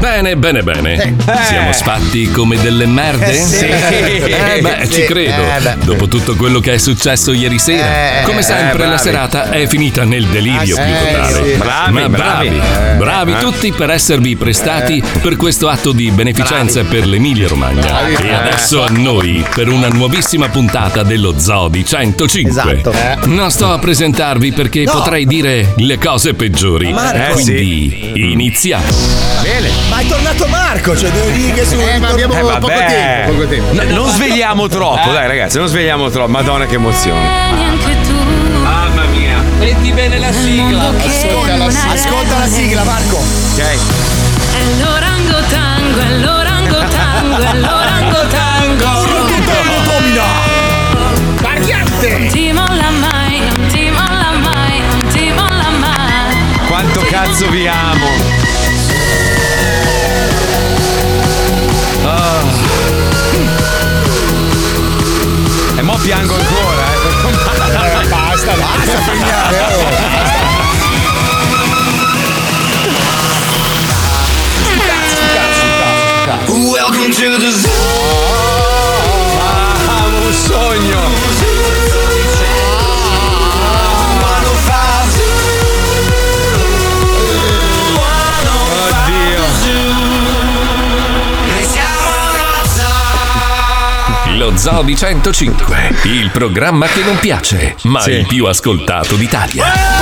Bene, bene, bene. Eh. Siamo sfatti come delle merde? Eh, sì. Eh, beh, Sì. ci credo. Eh. Dopo tutto quello che è successo ieri sera. Eh, come sempre, la bravi. serata è finita nel delirio più sì, totale. sì. Bravi, Ma bravi, bravi. bravi, tutti per esservi prestati per questo atto di beneficenza per l'Emilia Romagna. Bravi. E adesso a noi per una nuovissima puntata dello Zoo di 105. Esatto. Non sto a presentarvi perché No. potrei dire le cose peggiori. Marco. Quindi iniziamo. Bene. Ma è tornato Marco, cioè due righe su. Eh, ma abbiamo Eh, poco vabbè. tempo, poco tempo. No, non svegliamo troppo, dai ragazzi, non svegliamo troppo. Madonna che emozione. Mamma mia. Metti bene la sigla. Ascolta la sigla. Ascolta la sigla, Marco. Ok. È l'orangotango, è l'orangotango, è l'orangotango. Domina. Variante! Non ti molla mai, non ti molla mai, non ti molla mai. Quanto cazzo vi amo. Piango ancora, eh. Basta, basta frignare, oh. Welcome to the zoo. Ah, un sogno. Lo Zoo di 105, il programma che non piace, ma Sì. il più ascoltato d'Italia.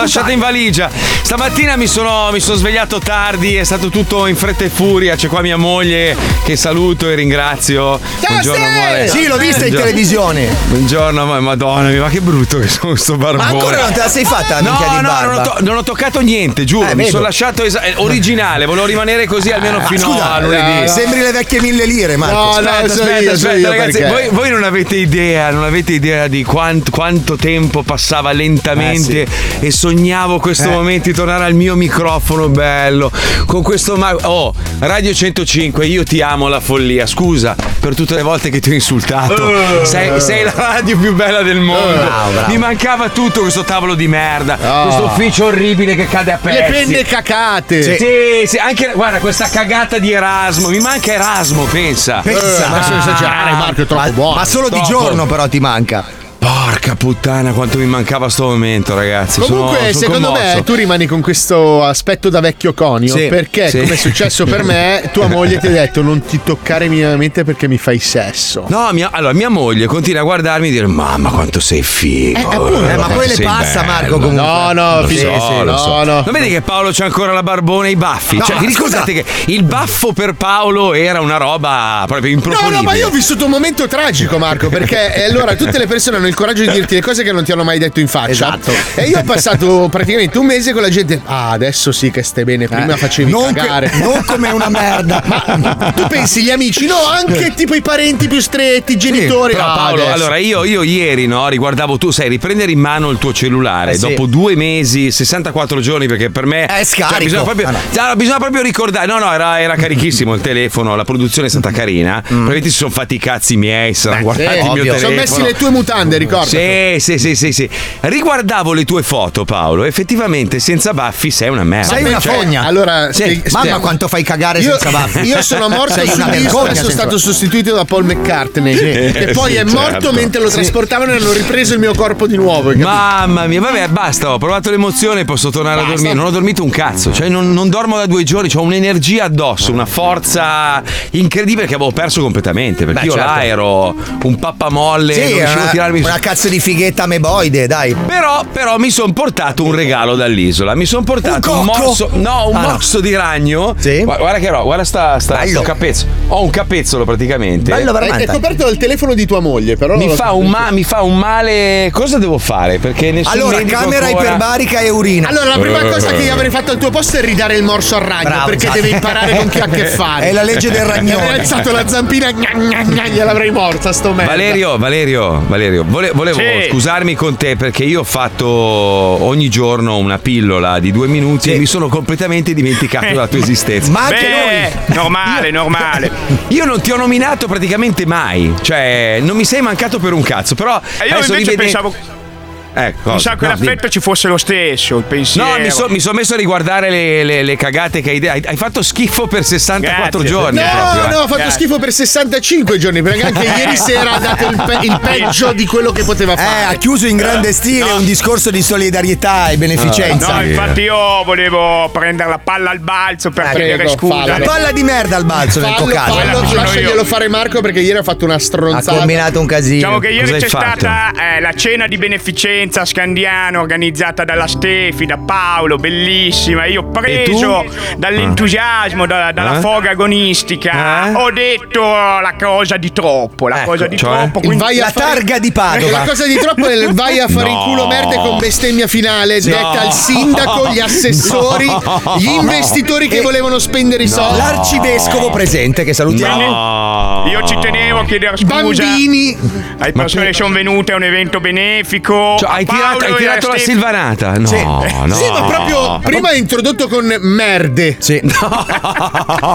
Lasciata in valigia. Stamattina mi sono, mi sono svegliato tardi, è stato tutto in fretta e furia. C'è qua mia moglie che saluto e ringrazio. Buongiorno, amore. Sì, l'ho vista in televisione. Buongiorno, ma- madonna ma che brutto che sono sto barbone. Ma ancora non te la sei fatta No, no, barba? non ho, to- non ho toccato niente, giuro. Eh, mi sono lasciato esa- eh, originale, volevo rimanere così almeno Ma fino scusa, a lunedì. eh, Sembri le vecchie mille lire, Marco. No, no, Aspetta, so aspetta, io, so aspetta, ragazzi, voi, voi non avete idea, non avete idea di quant- quanto tempo passava lentamente e sognavo questo Eh. momento di tornare al mio microfono bello con questo ma- oh, Radio 105, io ti amo la follia. Scusa per tutte le volte che ti ho insultato. Sei, sei la radio più bella del mondo. Bravo, bravo. Mi mancava tutto questo tavolo di merda, Oh. questo ufficio orribile che cade a pezzi. Le penne cacate. Sì. Sì, sì, anche guarda questa cagata di Erasmo, mi manca Erasmo, pensa. Pensa. Ma sono esagerare, Marco, è troppo ma, buono. ma solo di Troppo. giorno però ti manca. Porca puttana, quanto mi mancava sto momento, ragazzi. Comunque, Sono- sono secondo commosso. me tu rimani con questo aspetto da vecchio conio. Sì, perché, sì. come è successo per me, tua moglie ti ha detto non ti toccare minimamente perché mi fai sesso. No, mia, allora mia moglie continua a guardarmi e dire: Mamma, quanto sei figo. Eh, ma poi le passa, bello." Marco, comunque. No, no, fi- so, sì, no, so. no. Non vedi che Paolo c'ha ancora la barbona e i baffi? No, cioè, ma vi ricordate che il baffo per Paolo era una roba proprio No, improponibile? no, ma io ho vissuto un momento tragico, Marco, perché eh, allora tutte le persone hanno il coraggio di dirti le cose che non ti hanno mai detto in faccia. Esatto. E io ho passato praticamente un mese con la gente. Ah, adesso sì che stai bene, prima facevi non, che- cagare. non come una merda. Ma tu pensi gli amici? No, anche tipo i parenti più stretti, i genitori. Però Ah, Paolo, adesso. allora io, io ieri no, riguardavo tu, sai, riprendere in mano il tuo cellulare Eh, sì. dopo due mesi, 64 giorni, perché per me. È scarico. cioè, bisogna, proprio, Ah, no. no, bisogna proprio ricordare. No, no, era, era carichissimo il telefono, la produzione è stata carina. Probabilmente si sono fatti i cazzi miei, si saranno guardati il mio ovvio. telefono. Sono messi le tue mutande, ricordo. Sì, sì, sì, sì, sì. Riguardavo le tue foto, Paolo. Effettivamente, senza baffi sei una merda. Sei una Cioè, fogna. Allora, Sì. spie- Mamma spie- quanto fai cagare io, senza baffi. io sono morto Sei su una disco vergogna e sono stato sostituito da Paul McCartney. che poi sì, è morto certo. mentre lo trasportavano e hanno ripreso il mio corpo di nuovo. Mamma mia, vabbè, basta, ho provato l'emozione, posso tornare a dormire. Non ho dormito un cazzo, cioè non, non dormo da due giorni, ho un'energia addosso, una forza incredibile che avevo perso completamente. Perché Beh, io certo. là ero un pappamolle, Sì, non riuscivo a una, tirarmi su. Una cazzo di fighetta ameboide, dai. Però, però mi sono portato un regalo dall'isola. Mi sono portato un, Un morso. No, un Ah, no. morso di ragno. Sì. Gua- Guarda che roba, guarda sta, sta, Bello. sto capezzolo. Ho un capezzolo praticamente. Bello È, è coperto dal telefono di tua moglie, però. Mi fa, ma- mi fa un male. Cosa devo fare? Perché nessun Allora, camera ancora- iperbarica e urina. Allora, la prima cosa che io avrei fatto al tuo posto è ridare il morso al ragno. Bravo, perché esatto. deve imparare con chi ha a che fare. È la legge del Mi ragnone. avrei alzato la zampina, gna, gna, gna, gliel'avrei morsa, sto merda. Valerio, Valerio, Valerio, vole- volevo Sì. scusarmi con te perché io ho fatto ogni giorno una pillola di due minuti e mi sono completamente dimenticato della tua esistenza. Ma anche Beh, normale, normale. Io non ti ho nominato praticamente mai, cioè non mi sei mancato per un cazzo, però E io adesso invece rivede- pensavo. Ecco, Mi sa che no, l'affetto ci fosse lo stesso, il pensiero. No, mi, so- mi sono messo a riguardare le, le- le cagate che hai detto. Hai, hai fatto schifo per 64 Grazie. giorni. No, proprio, eh. no, ho fatto Grazie. schifo per 65 giorni perché anche ieri sera ha dato il, pe- il peggio di quello che poteva Eh, fare. ha chiuso in grande stile un discorso di solidarietà e beneficenza. No, infatti io volevo prendere la palla al balzo per Eh, prego, scusa. fallo. Una palla di merda al balzo nel tuo Fallo, caso. fallo, sono lasciaglielo fare Marco perché ieri ha fatto una Ha stronzata. combinato un casino. Diciamo che ieri Cosa c'è stata eh, la cena di beneficenza scandiano organizzata dalla Stefi, da Paolo, bellissima. Io preso dall'entusiasmo, da- dalla Eh? foga agonistica, Eh? ho detto la cosa di troppo, la Ecco, cosa di cioè? troppo. Quindi vai a La fare- targa di Padova. La cosa di troppo è il vai a fare in No. culo merde con bestemmia finale detta al sindaco, gli assessori, gli investitori che E- volevano spendere i soldi, L'arcivescovo presente, che salutiamo. No. io ci tenevo a chiedere scusa bambini. alle persone che sono venute a un evento benefico. Cioè, hai tirato, hai tirato la silvanata? No, Sì. no. Sì, ma proprio prima è introdotto con merde. Sì.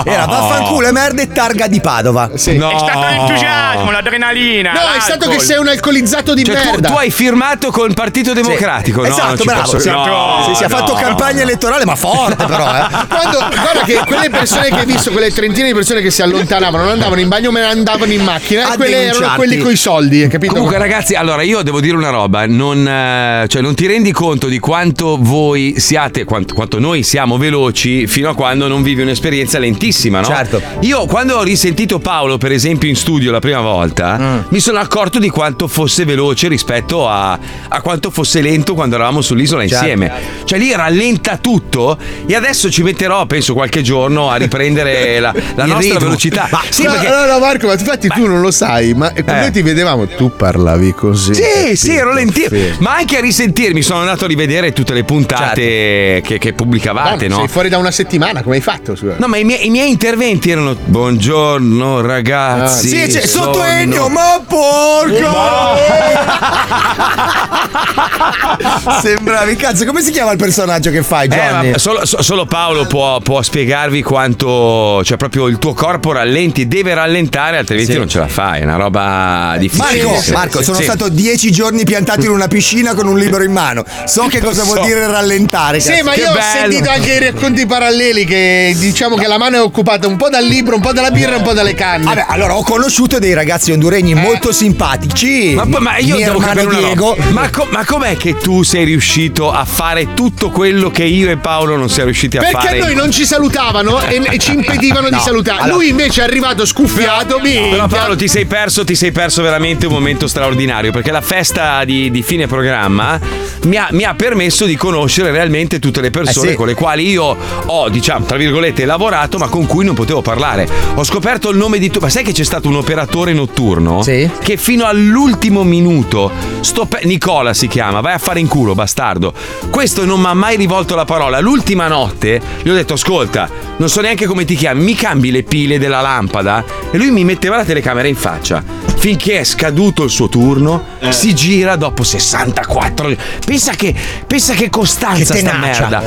Era vaffanculo e merda e targa di Padova. Sì. No. È stato l'entusiasmo, l'adrenalina. No, è stato l'alcol. che sei un alcolizzato di Cioè, tu, merda. tu hai firmato col Partito Democratico, no? Non Esatto, bravo. posso- Sì, no, sì, sì, ha no. fatto campagna elettorale, ma forte però, eh. Quando, guarda che quelle persone che hai visto, quelle trentine di persone che si allontanavano, non andavano in bagno, ma andavano in macchina. A E quelli erano quelli coi soldi, hai capito? Comunque, ragazzi, allora io devo dire una roba: non, eh, cioè, non ti rendi conto di quanto voi siate, quanto, quanto noi siamo veloci fino a quando non vivi un'esperienza lentissima, no? Certo. Io, quando ho risentito Paolo, per esempio, in studio la prima volta, mi sono accorto di quanto fosse veloce rispetto a, a quanto fosse lento quando eravamo sull'isola Certo. insieme. Cioè, lì rallenta tutto e adesso ci metterò, penso, qualche giorno a riprendere la, la nostra ritmo. velocità. Ma- sì, no, perché. no, no, Marco, ma infatti tu non lo sai, ma quando Eh. ti vedevamo, tu parlavi così. Sì, sì, ero lentino. Sì. Ma anche a risentirmi sono andato a rivedere tutte le puntate che, che pubblicavate, no? Sei fuori da una settimana, come hai fatto? scusa? No, ma i miei, i miei interventi erano Buongiorno ragazzi. Sì, c'è sono- sotto Ennio, ma porca! Sembravi, cazzo, come si chiama il personaggio che fai, Eh, Johnny? ma solo, so- solo Paolo può, può spiegarvi quanto. Cioè, proprio il tuo corpo rallenti, deve rallentare, altrimenti Sì. non ce la fai. È una roba difficile. Marco, Marco, sono stato dieci giorni piantato in una piscina con un libro in mano. So che cosa vuol so. dire rallentare. Sì, cazzo. ma che io ho bello. sentito anche i racconti paralleli che diciamo che la mano è occupata un po' dal libro, un po' dalla birra e un po' dalle canne. Vabbè, allora ho conosciuto dei ragazzi honduregni molto simpatici. Ma, ma io devo capire Diego. Ma, co- ma com'è che tu sei riuscito a fare tutto quello che io e Paolo non siamo riusciti a Perché fare? noi non ci salutavano e, e ci impedivano di No, salutare. allora- Lui invece è arrivato scuffiato. minchia. Però Paolo ti sei perso, ti sei perso veramente un momento straordinario perché la festa di, di fine programma mi ha, mi ha permesso di conoscere realmente tutte le persone Eh sì. con le quali io ho, diciamo, tra virgolette, lavorato ma con cui non potevo parlare. Ho scoperto il nome di tu. Ma sai che c'è stato un operatore notturno? Sì. Che fino all'ultimo minuto, sto pe- Nicola si chiama, vai a fare in culo, bastardo. Questo non mi ha mai rivolto la parola. L'ultima notte gli ho detto, ascolta, non so neanche come ti chiami, mi cambi le pile della lampada? E lui mi metteva la telecamera in faccia. Finché è scaduto il suo turno, Eh. si gira dopo 64. Pensa che, pensa che costanza Che sta tenacia. merda.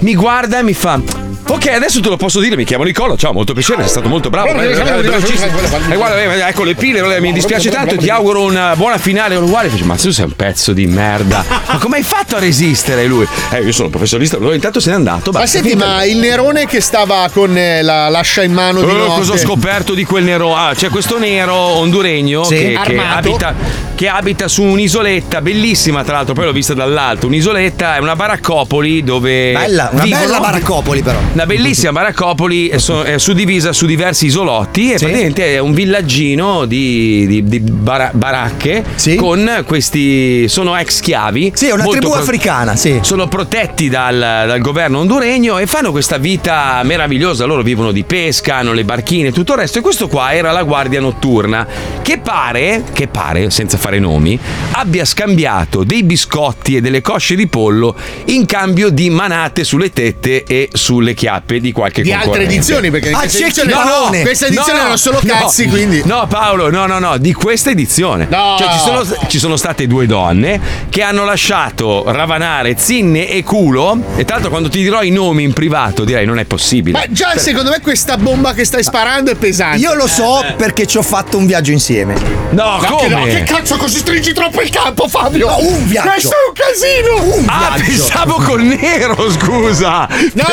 Mi guarda e mi fa. Ok, adesso te lo posso dire, mi chiamo Nicola, ciao, molto piacere, sei stato molto bravo. eh, eh. E guarda, eh, ecco le pile, eh, mi dispiace tanto, ti auguro una buona finale. Uguale, ma tu sei un pezzo di merda. Ma come hai fatto a resistere lui? Eh, io sono professionista, lui intanto se n'è andato. Ma senti, ma il nerone che stava con eh, la lascia in mano di Eh, notte. cosa ho scoperto di quel nero? Ah, c'è questo nero honduregno Sì. che, che abita, che abita su un'isoletta bellissima, tra l'altro, poi l'ho vista dall'alto. Un'isoletta è una baraccopoli dove. Bella, una vivono- bella baraccopoli però. Una bellissima baraccopoli è, so- è suddivisa su diversi isolotti e Sì. praticamente è un villaggino di, di- di bara- baracche Sì. con questi. sono ex schiavi. Sì, è una tribù pro- africana, sì. sono protetti dal, dal governo honduregno e fanno questa vita meravigliosa. Loro vivono di pesca, hanno le barchine e tutto il resto. E questo qua era la guardia notturna che pare, che pare, senza fare nomi, abbia scambiato dei biscotti e delle cosce di pollo in cambio di manate sulle tette e sulle chiappe di qualche di altre edizioni, perché Ah, questa edizione, no, no, questa edizione No, no, erano solo no. cazzi, quindi. No, Paolo, no, no, no, di questa edizione. No. Cioè, ci sono, ci sono state due donne che hanno lasciato ravanare zinne e culo. E tra l'altro, quando ti dirò i nomi in privato, direi non è possibile. Ma già secondo me questa bomba che stai sparando è pesante. Io lo so perché ci ho fatto un viaggio insieme. Insieme. No, Ma che, no, come? che cazzo così stringi troppo il campo, Fabio? No, un viaggio. Questo è un casino! Un Ah, viaggio. pensavo col nero, scusa. No,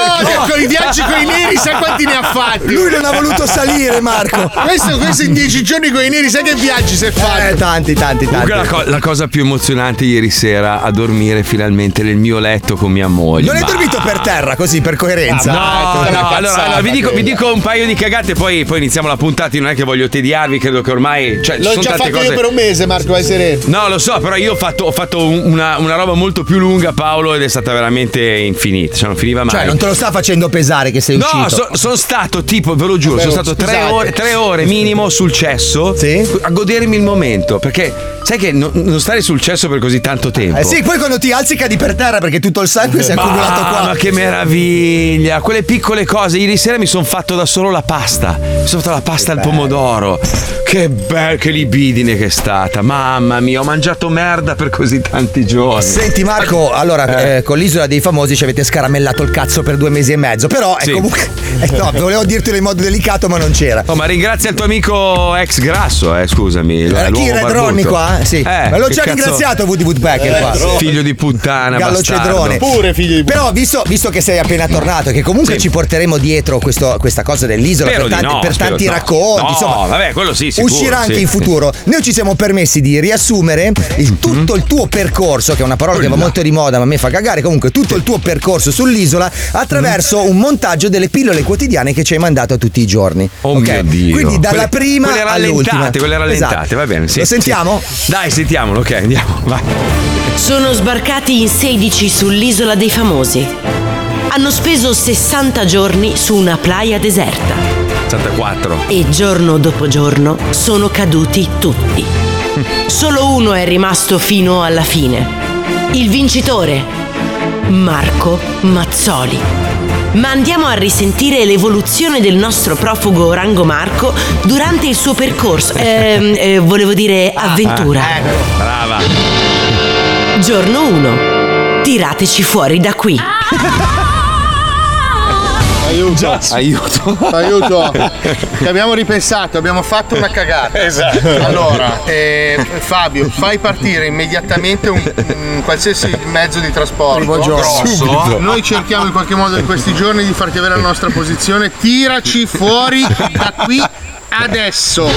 con i viaggi con i neri, sai quanti ne ha fatti? Lui non ha voluto salire, Marco. Questo, questo in dieci giorni con i neri, sai che viaggi si è fatto? Eh, tanti, tanti, tanti. la, co- la cosa più emozionante ieri sera a dormire finalmente nel mio letto con mia moglie. Non hai Ma- dormito per terra così per coerenza? No, tutta una no, allora, cazzata allora, vi, dico, vi dico un paio di cagate, poi, poi iniziamo la puntata. Io non è che voglio tediarvi, credo che ormai. Cioè, ci L'ho sono già tante fatto cose. io per un mese, Marco, vai sereno. No, lo so, però io ho fatto, ho fatto un- una, una roba molto più lunga, Paolo, ed è stata veramente infinita. Cioè, non finiva mai. Cioè, non te lo sta facendo pesare che sei No, uscito. sono stato tipo, ve lo giuro, Vabbè, sono stato tre ore, tre ore minimo sul cesso Sì? a godermi il momento. Perché sai che no- non stare sul cesso per così tanto tempo. Eh sì, poi quando ti alzi cadi per terra perché tutto il sangue si è accumulato qua. ma che meraviglia! Quelle piccole cose. Ieri sera mi sono fatto da solo la pasta. Mi sono fatto la pasta al pomodoro. Che bel, che libidine che è stata. Mamma mia, ho mangiato merda per così tanti giorni. Senti Marco, allora eh, con l'isola dei famosi ci avete scaramellato il cazzo per due mesi e mezzo, però è Sì. comunque... eh, no, volevo dirtelo in modo delicato ma non c'era. Oh, ma ringrazia il tuo amico ex grasso, eh, scusami. Eh, l'uomo chi Red. Ronnie qua? Sì. Eh, Ma l'ho già cazzo- ringraziato Woody Woodpecker qua. Figlio di puttana, Gallo bastardo. Cedrone. Pure figlio di Però visto, visto che sei appena tornato e che comunque Sì. ci porteremo dietro questo- questa cosa dell'isola Spero per tanti, no, per tanti no. racconti, No, insomma, vabbè, quello sì, sicuro, uscirà anche sì. in futuro. Noi ci siamo permessi di riassumere il- tutto il tuo percorso, che è una parola che va molto di moda, ma a me fa cagare. Comunque, tutto il tuo percorso sull'isola attraverso un montaggio delle pillole quotidiane che ci hai mandato tutti i giorni. Oh Ok? mio Dio. Quindi dalla Quelle- prima quelle all'ultima. rallentate, quelle rallentate, Esatto. va bene. Sì, Lo sì. Dai, sentiamolo, ok, andiamo, vai. Sono sbarcati in 16 sull'isola dei famosi. Hanno speso 60 giorni su una playa deserta 84. e giorno dopo giorno sono caduti tutti. Solo uno è rimasto fino alla fine. Il vincitore, Marco Mazzoli. Ma andiamo a risentire l'evoluzione del nostro profugo Rango Marco durante il suo percorso. Ehm, eh, volevo dire avventura. Brava. Giorno 1. Tirateci fuori da qui. Aiuto. Aiuto. Aiuto. Che abbiamo ripensato, abbiamo fatto una cagata. Esatto. Allora, eh, Fabio, fai partire immediatamente un, un qualsiasi mezzo di trasporto. Grosso. Noi cerchiamo in qualche modo in questi giorni di farti avere la nostra posizione. Tiraci fuori da qui adesso.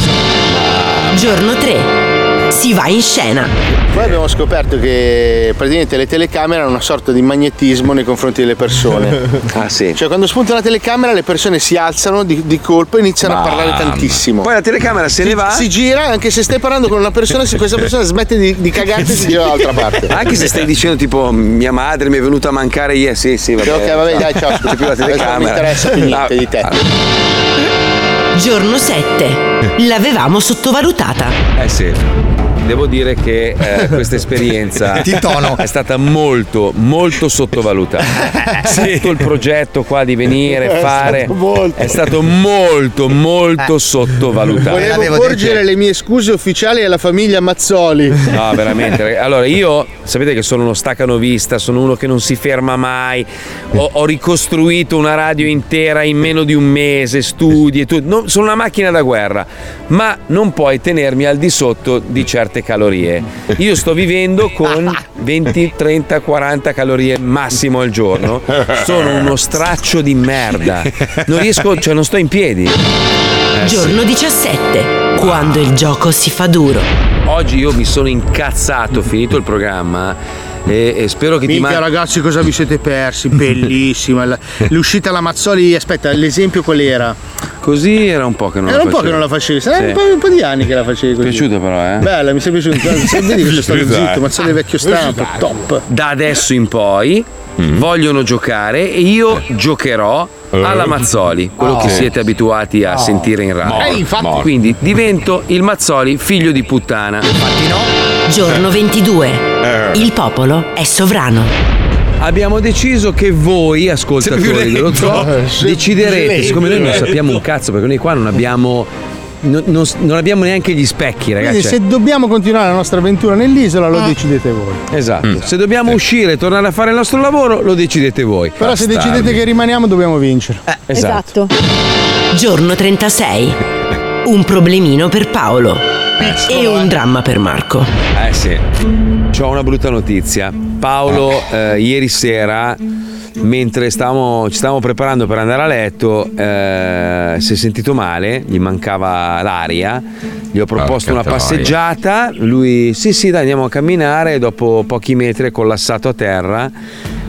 Giorno 3. Si va in scena. Poi abbiamo scoperto che praticamente le telecamere hanno una sorta di magnetismo nei confronti delle persone. Ah, sì. Cioè, quando spunta la telecamera, le persone si alzano di, di colpo e iniziano a parlare tantissimo. Poi la telecamera se ne va. Si gira, anche se stai parlando con una persona, se questa persona smette di, di cagarti, si gira dall'altra parte. Anche se stai dicendo tipo mia madre mi è venuta a mancare ieri, sì, sì, vabbè. Ok, vabbè, dai, ciao, C'è più la telecamera. Non mi interessa più niente Ah, di te. Giorno 7. L'avevamo sottovalutata. Eh sì. Devo dire che eh, questa esperienza è stata molto, molto sottovalutata. Tutto il progetto qua di venire, fare, è stato molto, molto sottovalutato. Volevo porgere detto. le mie scuse ufficiali alla famiglia Mazzoli. No, veramente. Allora, io sapete che sono uno staccanovista, sono uno che non si ferma mai. Ho, ho ricostruito una radio intera in meno di un mese, studi e tutto. Sono una macchina da guerra, ma non puoi tenermi al di sotto di certe calorie. Io sto vivendo con 20, 30, 40 calorie massimo al giorno. Sono uno straccio di merda. Non riesco, cioè non sto in piedi. Giorno 17. Quando il gioco si fa duro. Oggi io mi sono incazzato, finito il programma. E, e spero che ti Minchia mandi. ragazzi cosa vi siete persi? Bellissima. L'uscita alla Mazzoli, aspetta, l'esempio qual era? Così era un po' che non Era la un po' che non la facevi, sarebbe Sì. un, po', un po' di anni che la facevi così. piaciuto però, eh? Bella, mi sei piaciuto. Vedi che sono stato Esatto. zitto, Mazzoli vecchio stampo, top. Da adesso in poi Mm. vogliono giocare e io giocherò alla Mazzoli, quello che siete abituati a sentire in radio. Eh, infatti. Quindi divento il Mazzoli figlio di puttana. Giorno 22. Il popolo è sovrano. Abbiamo deciso che voi, ascoltatori dello zoo, deciderete, siccome noi non sappiamo un cazzo, perché noi qua non abbiamo. Non, non- non abbiamo neanche gli specchi, ragazzi. Quindi se dobbiamo continuare la nostra avventura nell'isola lo decidete voi. Esatto. Se dobbiamo uscire e tornare a fare il nostro lavoro, lo decidete voi. Però se Bastardi. decidete che rimaniamo dobbiamo vincere. Esatto. Giorno 36. Un problemino per Paolo. E un dramma per Marco. Eh sì. C'ho una brutta notizia. Paolo, eh, ieri sera, mentre stavamo, ci stavamo preparando per andare a letto, eh, si è sentito male, gli mancava l'aria. Gli ho proposto Porca una troia. passeggiata. Lui, sì, sì, dai, andiamo a camminare. Dopo pochi metri è collassato a terra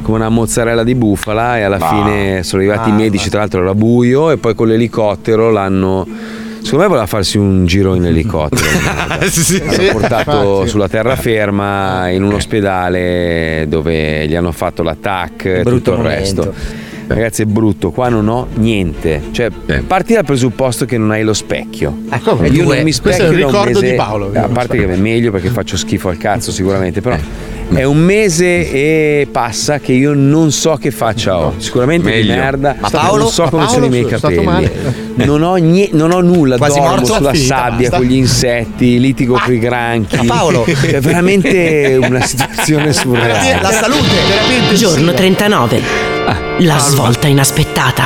come una mozzarella di bufala. E alla fine sono arrivati i medici. Tra l'altro era buio. E poi con l'elicottero l'hanno. Secondo me voleva farsi un giro in elicottero. L'hanno portato infatti. sulla terraferma in un ospedale dove gli hanno fatto l'attacco e tutto il momento. resto. Ragazzi, è brutto, qua non ho niente. Cioè, parti dal presupposto che non hai lo specchio. come? Io Due. non mi Questo è specchio il ricordo mese- di Paolo. A parte che è meglio perché faccio schifo al cazzo sicuramente, però è un mese e passa che io non so che faccia ho. Sicuramente Meglio. di merda. Ma Paolo? non so come Paolo sono i miei capelli. Non ho, nie- non ho nulla, Quasi dormo morto? sulla Finita, sabbia basta. con gli insetti, litigo con i granchi. Ma Paolo? è veramente una situazione surreale. La salute. Giorno 39. La svolta inaspettata.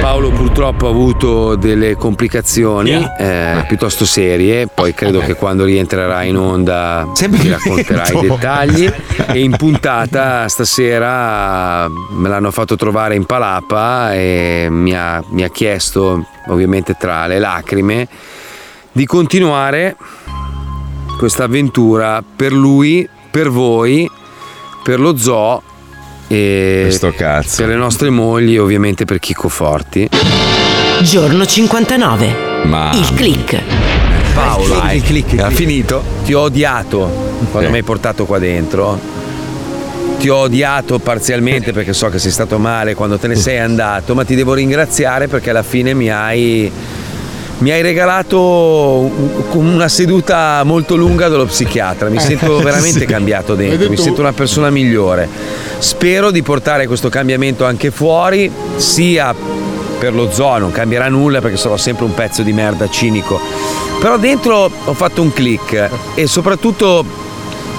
Paolo purtroppo ha avuto delle complicazioni eh, piuttosto serie, poi credo che quando rientrerà in onda ti racconterai i dettagli. E in puntata stasera me l'hanno fatto trovare in palapa e mi ha, mi ha chiesto, ovviamente tra le lacrime, di continuare questa avventura per lui, per voi, per lo zoo e Questo cazzo. per le nostre mogli ovviamente per Chico Forti. Giorno 59. Ma Il click. Paolo, clic, clic, clic, ha clic. finito? Ti ho odiato quando Sì. mi hai portato qua dentro. Ti ho odiato parzialmente perché so che sei stato male quando te ne sei andato, ma ti devo ringraziare perché alla fine mi hai, mi hai regalato un- una seduta molto lunga dallo psichiatra. Mi sento veramente Sì. cambiato dentro, mi sento una persona migliore. Spero di portare questo cambiamento anche fuori, sia per lo zoo, non cambierà nulla perché sarò sempre un pezzo di merda cinico. Però dentro ho fatto un click e soprattutto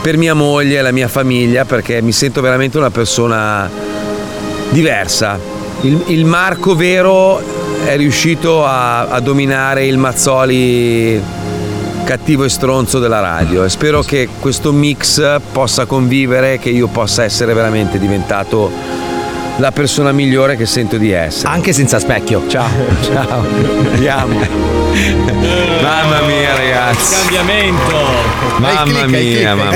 per mia moglie e la mia famiglia perché mi sento veramente una persona diversa. Il, il Marco vero è riuscito a, a dominare il Mazzoli cattivo e stronzo della radio. E spero che questo mix possa convivere, che io possa essere veramente diventato la persona migliore che sento di essere. Anche senza specchio. Ciao, ciao, andiamo. Mamma mia ragazzi. Cambiamento. Mamma click, mia, click, mamma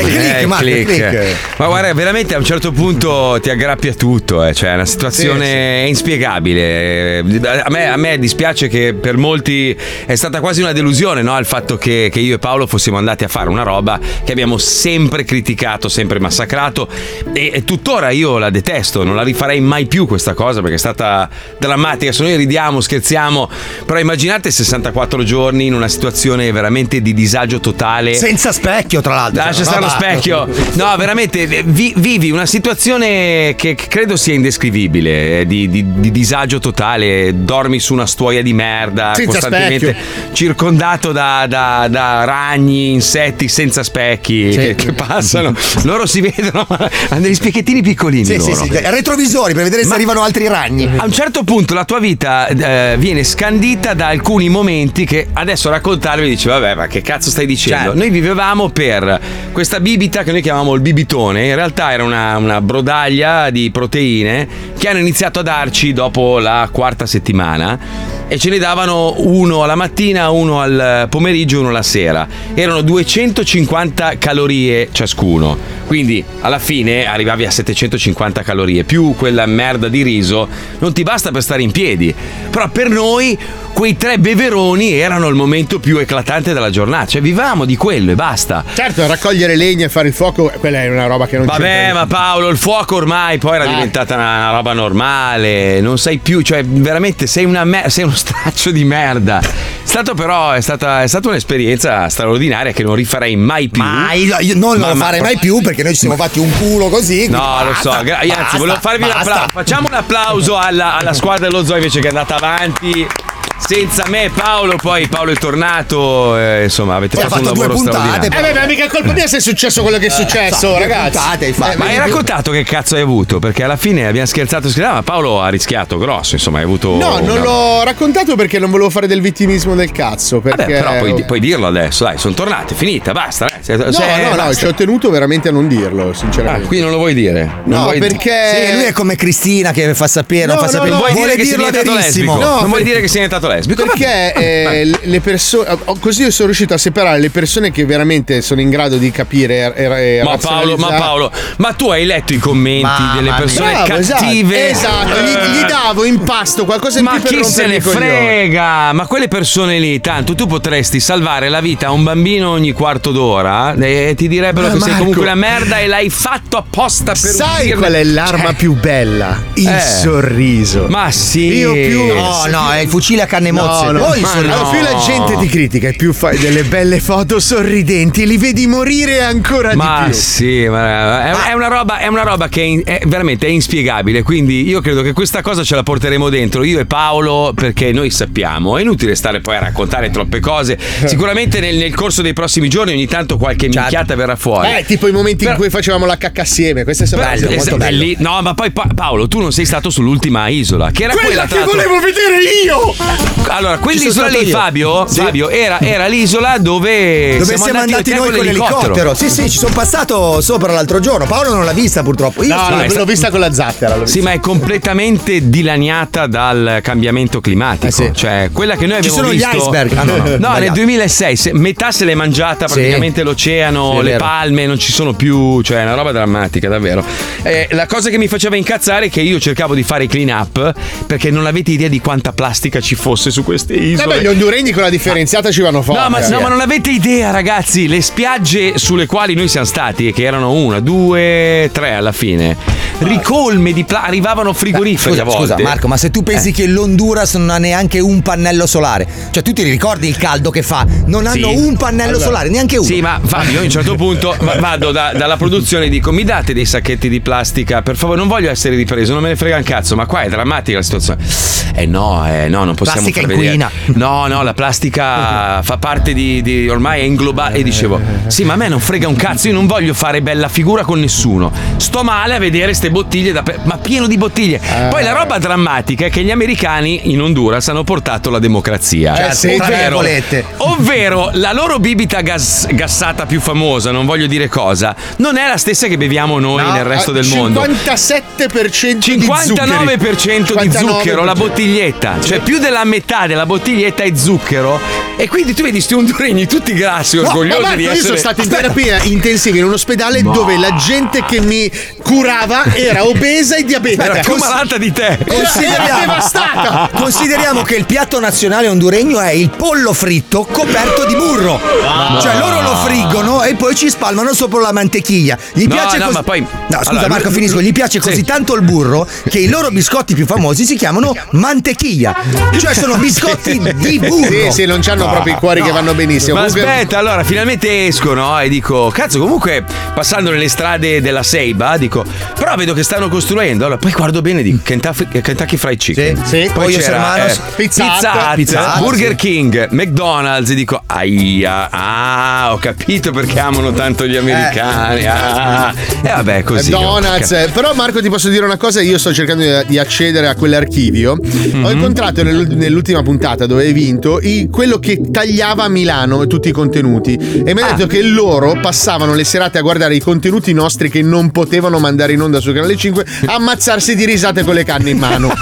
click, mia, click. Ma guarda, veramente a un certo punto ti aggrappi a tutto, eh, cioè è una situazione inspiegabile. A me, a me dispiace che per molti è stata quasi una delusione no? il fatto che, che io e Paolo fossimo andati a fare una roba che abbiamo sempre criticato, sempre massacrato e, e tuttora io la detesto, non la rifarei mai più questa cosa perché è stata drammatica. Se noi ridiamo, scherziamo, però immaginate 64 giorni in una situazione veramente di disagio totale. Senza specchio, tra l'altro. Lascia Cioè, stare lo specchio. No, veramente vi- vivi una situazione che credo sia indescrivibile, eh, di, di- di disagio totale. Dormi su una stuoia di merda, Senza costantemente circondato da, da- da ragni, insetti senza specchi che, che passano. Loro si vedono, hanno degli specchiettini piccolini. Sì, sì, loro. sì. Retrovisori per vedere se Ma- arrivano altri ragni. A un certo punto la tua vita eh, viene scandita da alcuni momenti che adesso raccontarvi dici vabbè ma che cazzo stai dicendo? Certo. Noi vivevamo per questa bibita che noi chiamavamo il bibitone, in realtà era una, una brodaglia di proteine che hanno iniziato a darci dopo la quarta settimana e ce ne davano uno alla mattina, uno al pomeriggio e uno alla sera. Erano 250 calorie ciascuno. Quindi alla fine arrivavi a 750 calorie più quella merda di riso non ti basta per stare in piedi. Però per noi quei tre beveroni erano il momento più eclatante della giornata, cioè vivevamo di quello e basta. Certo, raccogliere legna e fare il fuoco, quella è una roba che non Vabbè, c'entra. ma Paolo, il fuoco ormai poi era Ah. diventata una, roba normale, non sei più, cioè veramente sei, una mer- sei uno straccio di merda. È stato però, è stata, è stata un'esperienza straordinaria che non rifarei mai più. Ma io, io non Ma- lo ma- farei mai più perché noi ci siamo fatti un culo così. No, quindi lo so, basta, gra- anzi, basta, volevo farvi un basta. applauso. Facciamo un applauso alla, alla squadra dello zoo invece che è andata avanti senza me Paolo, poi Paolo è tornato, eh, insomma avete fatto un fatto due lavoro puntate, straordinario. Eh beh, ma mica è colpa mia se è successo quello che è successo, due ragazzi. puntate hai fatto. Eh, Ma hai raccontato che cazzo hai avuto? Perché alla fine abbiamo scherzato, scherzato, ma Paolo ha rischiato grosso, insomma, hai avuto. No, non una- l'ho raccontato perché non volevo fare del vittimismo del cazzo. Perché... Vabbè, però puoi, puoi dirlo adesso, dai, sono tornati, finita, basta. dai. Se- No, se- no, no, basta. ci ho tenuto veramente a non dirlo, Ah, sinceramente. qui non lo vuoi dire? Non no, vuoi- perché. Sì, lui è come Cristina che fa sapere, non No, fa no, sapere. no, Vuoi vuole dire che sei dirlo diventato verissimo. lesbico? No, non vuoi dire che sei diventato lesbico? Perché eh, le- persone. Così sono riuscito a separare le persone che veramente sono in grado di capire e, e, Ma Paolo, ma. Paolo, ma tu hai letto i commenti Mamma delle persone Bravo, esatto, cattive? esatto, gli, gli davo in pasto qualcosa in Ma più per chi se ne frega? Ma quelle persone lì, tanto tu potresti salvare la vita a un bambino ogni quarto d'ora e ti direbbero Ma che sei Marco- comunque una merda e l'hai fatto apposta per Sai ucciderli. qual è l'arma più bella? Il Eh. sorriso. Ma sì. Io più- No, no, è il fucile a canne mozze. No, no. Poi no. Allora, più la gente ti critica e più fai delle belle foto sorridenti, li vedi morire ancora Ma di più. sì, ma è, è una roba, è una roba che è, in- è veramente è inspiegabile. Quindi io credo che questa cosa ce la porteremo dentro io e Paolo perché noi sappiamo. È inutile stare poi a raccontare troppe cose. Sicuramente nel, nel corso dei prossimi giorni ogni tanto qualche minchiata verrà fuori. Eh, tipo i momenti Però- in cui facevamo la cacca assieme, queste sono Bello, cose es- molto belle. belli- No, ma poi Pa- Paolo, tu non sei stato sull'ultima isola, che era quella, Quella tra che l'altro- volevo vedere io! Allora, quell'isola Ci sono lì. Fabio, Sì. Fabio era, era l'isola dove, Dove siamo, andati te noi con l'elicottero? Sì, sì, ci sono passato sopra l'altro giorno. Paolo non l'ha vista purtroppo. Io No, sì. no, è sta- l'ho vista con la zattera. l'ho Sì, ma è completamente dilaniata dal cambiamento climatico. Eh sì. Cioè, quella che noi Ci abbiamo sono gli visto. iceberg. Ah, no, no, No, nel sbagliato. 2006 se- metà se l'è mangiata Sì. praticamente l'oceano, Sì, è le vero. palme non ci sono più, cioè è una roba drammatica, davvero. Eh, la cosa che mi faceva incazzare è che io cercavo di fare i clean up perché non avete idea di quanta plastica ci fosse su queste isole. Vabbè, gli honduregni con la differenziata ci vanno forte. No ma, no, ma non avete idea, ragazzi. Le spiagge sulle quali noi siamo stati, che erano una, due, tre alla fine, ricolme di pla- arrivavano frigoriferi a Scusa, volte. scusa, Marco, ma se tu pensi che l'Honduras non ha neanche un pannello solare, cioè tu ti ricordi il caldo che fa? Non hanno Sì. un pannello solare, neanche uno. Sì, ma Fabio, io a un certo punto va- vado da- dalla produzione e dico: mi date dei sacchetti di plastica, per favore, non voglio essere ripreso, non me ne frega un cazzo, ma qua è drammatica la situazione. Eh no, eh no, non possiamo Plastica inquina. No, no, la plastica fa parte di, di- ormai è inglobata. E dicevo: Sì, ma a me non frega un cazzo, io non voglio fare bella figura con nessuno. Sto male a vedere ste bottiglie, da pe- ma pieno di bottiglie. Poi la roba drammatica è che gli americani in Honduras hanno portato la democrazia. Certo, sì, tra ovvero, ovvero la loro bibita gas- gassata più famosa, non voglio dire cosa, non è la stessa che beviamo noi nel resto del mondo. 57% di 59% di zucchero la bottiglietta, cioè più della metà della bottiglietta è zucchero. E quindi tu vedi sti honduregni tutti grassi, No, orgogliosi ma Marco, di io essere. sono stato in terapia intensiva in un ospedale dove la gente che mi curava era obesa e diabetica. Era più malata di te. Era devastata. Consideriamo che il piatto nazionale honduregno è il pollo fritto coperto di burro. Cioè loro lo friggono e poi ci spalmano sopra la mantequilla. Gli No, piace no, così- ma poi- No, scusa allora, Marco, lui- finisco. Gli piace Sì. così tanto il burro che i loro biscotti più famosi si chiamano mantequilla. Cioè sono biscotti di burro. Sì, sì, non c'hanno proprio i cuori che vanno benissimo. Ma Comunque- aspetta, allora finalmente esco, no? E dico, cazzo, comunque passando nelle strade della Seiba, dico, però vedo che stanno costruendo. Allora, poi guardo bene, dico, Kentucky, Kentucky Fried Chicken. Sì, sì. Poi Pollos c'era Hermanos, Pizza Pizza Burger sì. King, McDonald's. E dico, aia, ah, ho capito perché amano tanto gli americani. Ah. E vabbè, così. Donuts, eh, però Marco ti posso dire una cosa, io sto cercando di, di accedere a quell'archivio. Mhm. Ho incontrato nel- nell'ultima puntata dove hai vinto quello che tagliava a Milano tutti i contenuti e mi Ah. ha detto che loro passavano le serate a guardare i contenuti nostri che non potevano mandare in onda su Canale 5 a ammazzarsi di risate con le canne in mano.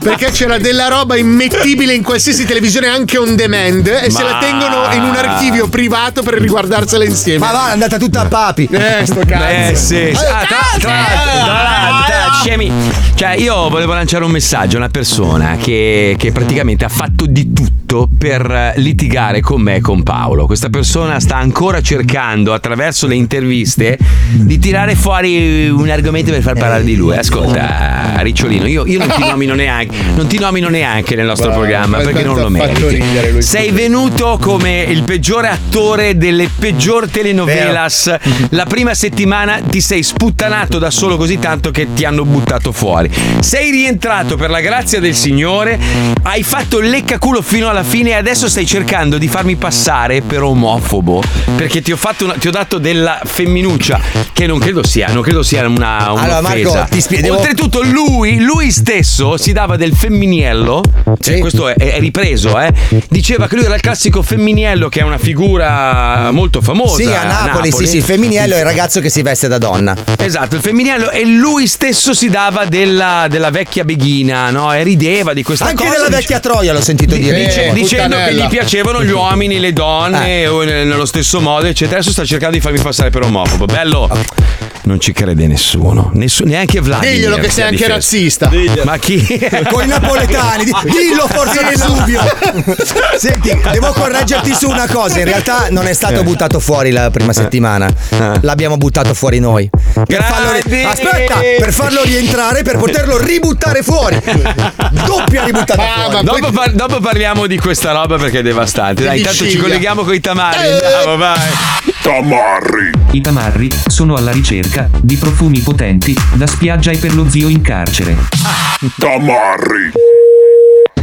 Perché c'era della roba immettibile in qualsiasi televisione anche on demand e se Ma- la tengono in un archivio privato per riguardarsela insieme. Ma va, è andata tutta a papi. Eh, sto cazzo. Eh sì, sì. Ah, tra, tra l'altro, tra scemi. Cioè, io volevo lanciare un messaggio a una persona che, che praticamente ha fatto di tutto per litigare con me e con Paolo. Questa persona sta ancora cercando, attraverso le interviste, di tirare fuori un argomento per far parlare di lui. Ascolta, Ricciolino, io, io non ti nomino neanche, non ti nomino neanche nel nostro programma perché non lo meriti. Sei venuto come il peggiore attore delle peggior telenovelas. La prima settimana ti sei sputtanato da solo così tanto che ti hanno buttato fuori. Sei rientrato per la grazia del Signore, hai fatto leccaculo fino alla fine e adesso stai cercando di farmi passare per omofobo. Perché ti ho, fatto una- ti ho dato della femminuccia, che non credo sia, non credo sia una. Allora, Marco, ti spie- devo- Oltretutto, lui, lui stesso si dava del femminiello. cioè, questo è, è ripreso, eh. Diceva che lui era il classico femminiello, che è una figura molto famosa. Sì, a Napoli, sì, sì, il femminillo è il ragazzo che si veste da donna. Esatto, il femminello e lui stesso si dava della, della vecchia beghina, no? E rideva di questa Anche cosa. della dice- vecchia Troia l'ho sentito dire. dice- dicendo che gli piacevano gli uomini, le donne, o ne- nello stesso modo, eccetera. Adesso sta cercando di farmi passare per omofobo. Bello. Non ci crede nessuno, Nessu- neanche Vladimir. Diglielo che sei anche difeso. razzista. Ma chi? Con i napoletani, di- dillo forza Vesuvio. Senti, devo correggerti su una cosa. In realtà non è Eh. stato buttato fuori la prima settimana. L'abbiamo buttato fuori noi. Per farlo ri-! Aspetta, per farlo rientrare, per poterlo ributtare fuori. Doppia ributtata Ah, fuori. Dopo, par- dopo parliamo di questa roba perché è devastante. Dai, intanto ci colleghiamo con i tamari. Eh. Andiamo, vai. I tamarri sono alla ricerca di profumi potenti da spiaggia e per lo zio in carcere.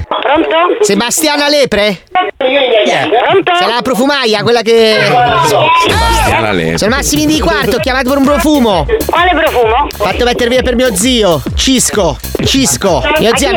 Pronto? Sebastiana Lepre? Pronto? Sei la profumaia, quella che. Sebastiana Lepre. Sono Massimi di quarto, ho chiamato per un profumo. Quale profumo? Fatto mettere via per mio zio, Cisco. Cisco. Mio zio.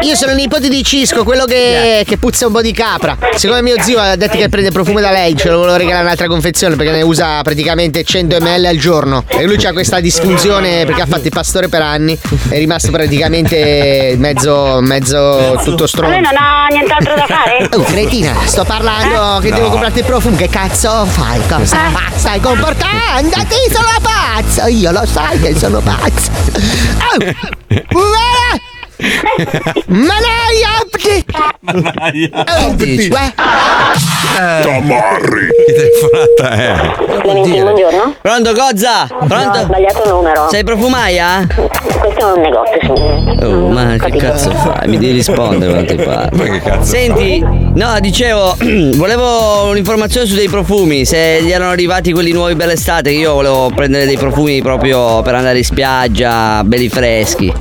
Io sono il nipote di Cisco, quello che, che puzza un po' di capra. Siccome mio zio ha detto che prende profumo da lei, ce lo volevo regalare un'altra confezione perché ne usa praticamente 100 ml al giorno. E lui ha questa disfunzione perché ha fatto il pastore per anni. È rimasto praticamente mezzo, mezzo tutto Ma lei stronzo. non ha nient'altro da fare? Oh, cretina, sto parlando che devo comprarti il profumo. Che cazzo fai? Cosa Eh. stai comportandoti? Sono pazzo! Io lo sai che sono pazzo. Oh. Ma lei apti! Oh, dici? Uè, Che telefonata è? Buongiorno. Pronto, Gozza? No, ho Pronto? sbagliato numero. Sei profumaia? Questo è un negozio, signore. Oh, ma che cazzo fai? Mi devi rispondere quando ti parlo. Ma che cazzo? Senti, no, dicevo, volevo un'informazione su dei profumi, se gli erano arrivati quelli nuovi per l'estate, che io volevo prendere dei profumi proprio per andare in spiaggia, belli freschi.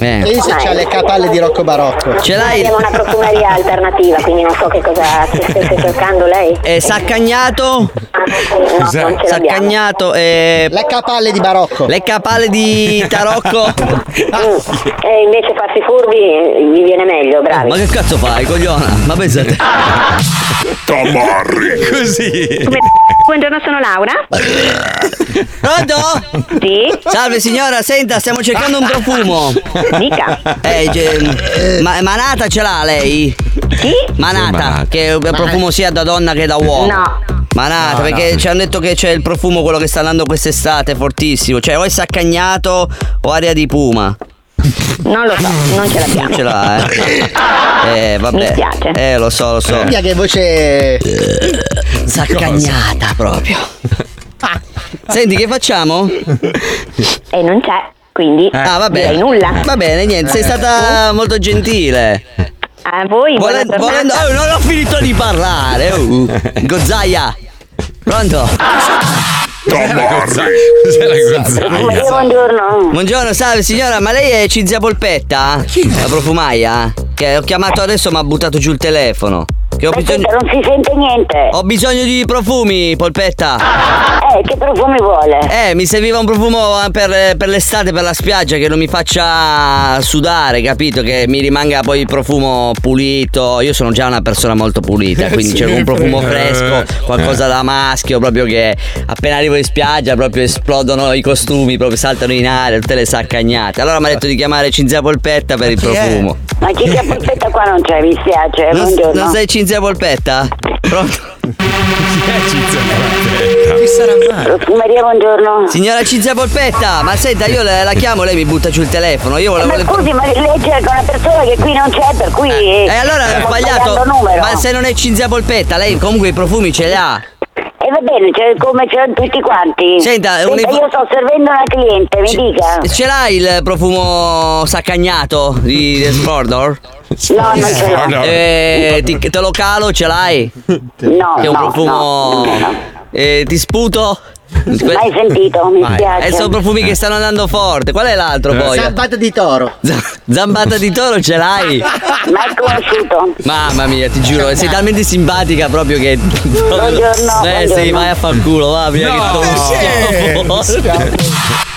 Eh. E c'ha le capalle di Rocco Barocco. Ce l'hai? abbiamo una profumeria alternativa, quindi non so che cosa stesse cercando lei. Eh, saccagnato? No, non ce l'abbiamo. Saccagnato e... Le capalle di Barocco. Le capale di tarocco? Mm. E invece farsi furbi eh, gli viene meglio, bravi. Ma che cazzo fai, cogliona? Ma pensate. Così. Buongiorno, sono Laura. Pronto? Sì? Salve signora, senta, stiamo cercando un profumo. Dica. Eh, ge- ma- Manata ce l'ha lei? Chi? Manata, Manata. che è un profumo sia da donna che da uomo. No. Manata, perché ci hanno detto che c'è il profumo quello che sta andando quest'estate, fortissimo. Cioè, o è saccagnato o aria di puma. Non lo so, non ce l'abbiamo. Non ce l'ha, eh. Eh, vabbè. Mi spiace. Eh, lo so, lo so. Mia che voce. Saccagnata proprio. Senti, che facciamo? E non c'è, quindi Ah, va bene. direi nulla. Va bene, niente, sei stata molto gentile. A voi, buona Volendo, oh, non ho finito di parlare. oh. Gozzaia. Pronto? Cos'è la gozzaia? Maria, buongiorno. Buongiorno, salve signora, ma lei è Cinzia Polpetta? La profumaia? Che ho chiamato adesso ma ha buttato giù il telefono. Che ho bisogno, Aspetta, non si sente niente. ho bisogno di profumi, Polpetta. Eh, che profumi vuole? Eh, mi serviva un profumo per, per l'estate, per la spiaggia, che non mi faccia sudare, capito? Che mi rimanga poi il profumo pulito. Io sono già una persona molto pulita, quindi cerco un profumo fresco, qualcosa da maschio, proprio che appena arrivo in spiaggia proprio esplodono i costumi, proprio saltano in aria, tutte le saccagnate. Allora mi ha detto di chiamare Cinzia Polpetta per il profumo. Ma chi ti aspetta qua non c'è, mi spiace. Non, buongiorno. non sei Cinzia Polpetta? Pronto? Chi sarà mai? Maria, buongiorno. Signora Cinzia Polpetta, ma senta, io la, la chiamo, lei mi butta giù il telefono. Io Eh, volevo. ma scusi, ma lei cerca una persona che qui non c'è, per cui. E allora ho sbagliato. Ma se non è Cinzia Polpetta, lei comunque i profumi ce li ha. E va bene, c'è come c'è tutti quanti. Senta, un- io sto servendo una cliente, mi dica. Ce l'ha il profumo saccagnato di The Spordor? No, non ce l'ho. Eh, ti- te lo calo, ce l'hai? No, Che è un no, profumo. no, no, no. Eh, ti sputo? Mai sentito, mi Vai. spiace. E sono profumi che stanno andando forte. Qual è l'altro poi? Zambata di toro. Zambata di toro ce l'hai? Mai conosciuto. Mamma mia, ti giuro, sei talmente simpatica proprio che. Buongiorno, Eh sì, vai a far culo, va, via No, che sto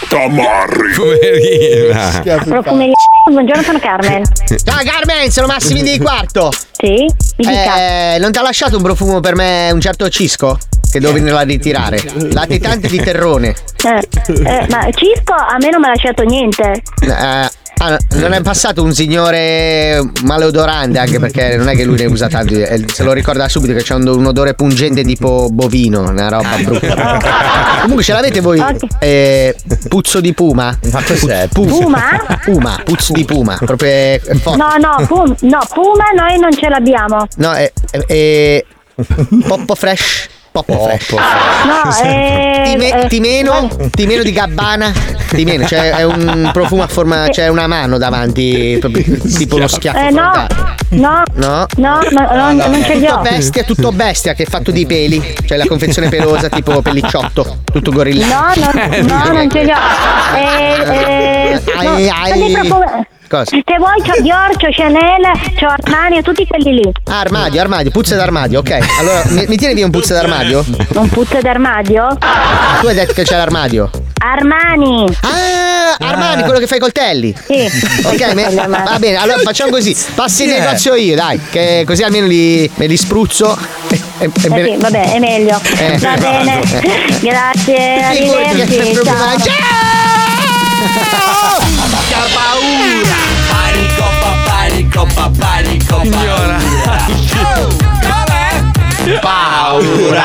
Tamarri. Poverina. Profumeria. Buongiorno, sono Carmen. Ciao Carmen, sono Massimi di quarto. Sì? Mi dica. Eh, non ti ha lasciato un profumo per me, un certo Cisco? Che devo venirla a ritirare. Latitante di terrone. Eh, eh, ma Cisco a me non mi ha lasciato niente. Eh, ah, no, non è passato un signore maleodorante anche perché non è che lui ne usa tanti eh, se lo ricorda subito che c'è un, un odore pungente tipo bovino una roba brutta comunque ce l'avete voi eh, puzzo di puma ma cos'è? Puma? puma puzzo di puma proprio eh, forte. No, no, pum- no, Puma noi non ce l'abbiamo. no è, è, è poppo fresh poppo fresh No, eh, Time- eh, timeno timeno di gabbana timeno cioè è un profumo a forma c'è una mano davanti proprio tipo lo schiaffo Eh, no, frontale. no, No? no, no, no, non ce li tutto ho. bestia, tutto bestia che è fatto di peli. Cioè la confezione pelosa tipo pellicciotto, tutto gorilla. No, no, no, non ce li ho. Eh, eh, no, Ai, ai. Cosa? Se vuoi c'ho Dior, c'ho Chanel, c'ho Armani, tutti quelli lì. Ah, armadio, armadio, puzza d'armadio, ok. Allora, mi, mi tieni via un puzza d'armadio? Un puzzo d'armadio? Tu hai detto che c'è l'armadio. Armani. Ah, Armani, quello che fai i coltelli. Sì. Ok, me- va bene, allora facciamo così. Passi è? negozio io, dai, che così almeno li, me li spruzzo. E, e- e Eh me- sì, vabbè, è meglio. Eh. Va bene. Grazie, arrivederci. Ciao. Paura! Panico, panico, panico, Signora. Paura.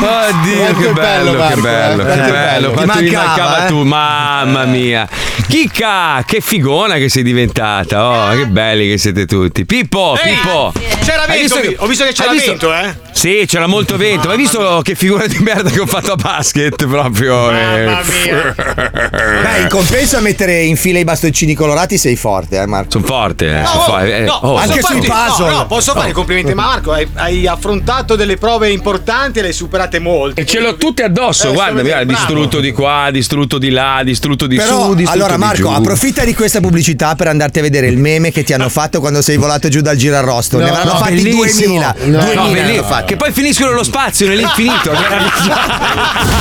Oddio, che bello, bello, che bello, eh? che Quanto è bello. bello. Quanto mancava, mancava eh? tu, mamma mia. Chicca, che figona che sei diventata. Oh, che belli che siete tutti. Pippo, Ehi, Pippo. c'era vento, che- ho visto che c'era visto- vento, eh. Sì, c'era molto vento. Ma hai visto che figura di merda che ho fatto a basket proprio? Mamma Beh, in compenso a mettere in fila i bastoncini colorati sei forte, eh, Marco. Sono forte, eh. No, son oh, forte, eh. no, Oh. posso Anche sui puzzle. No, no, posso fare i complimenti, ma Marco, hai, hai affrontato delle prove importanti e le hai superate molte. E ce l'ho tutte addosso, Eh, guarda, guarda, distrutto di qua, distrutto di là, distrutto di Però, su, distrutto allora di Marco, giù. approfitta di questa pubblicità per andarti a vedere il meme che ti hanno fatto quando sei volato giù dal girarrosto. ne No, avranno no, fatti bellissimo. 2000. No, 2000 no, ne fatti. Che poi finiscono nello spazio, nell'infinito.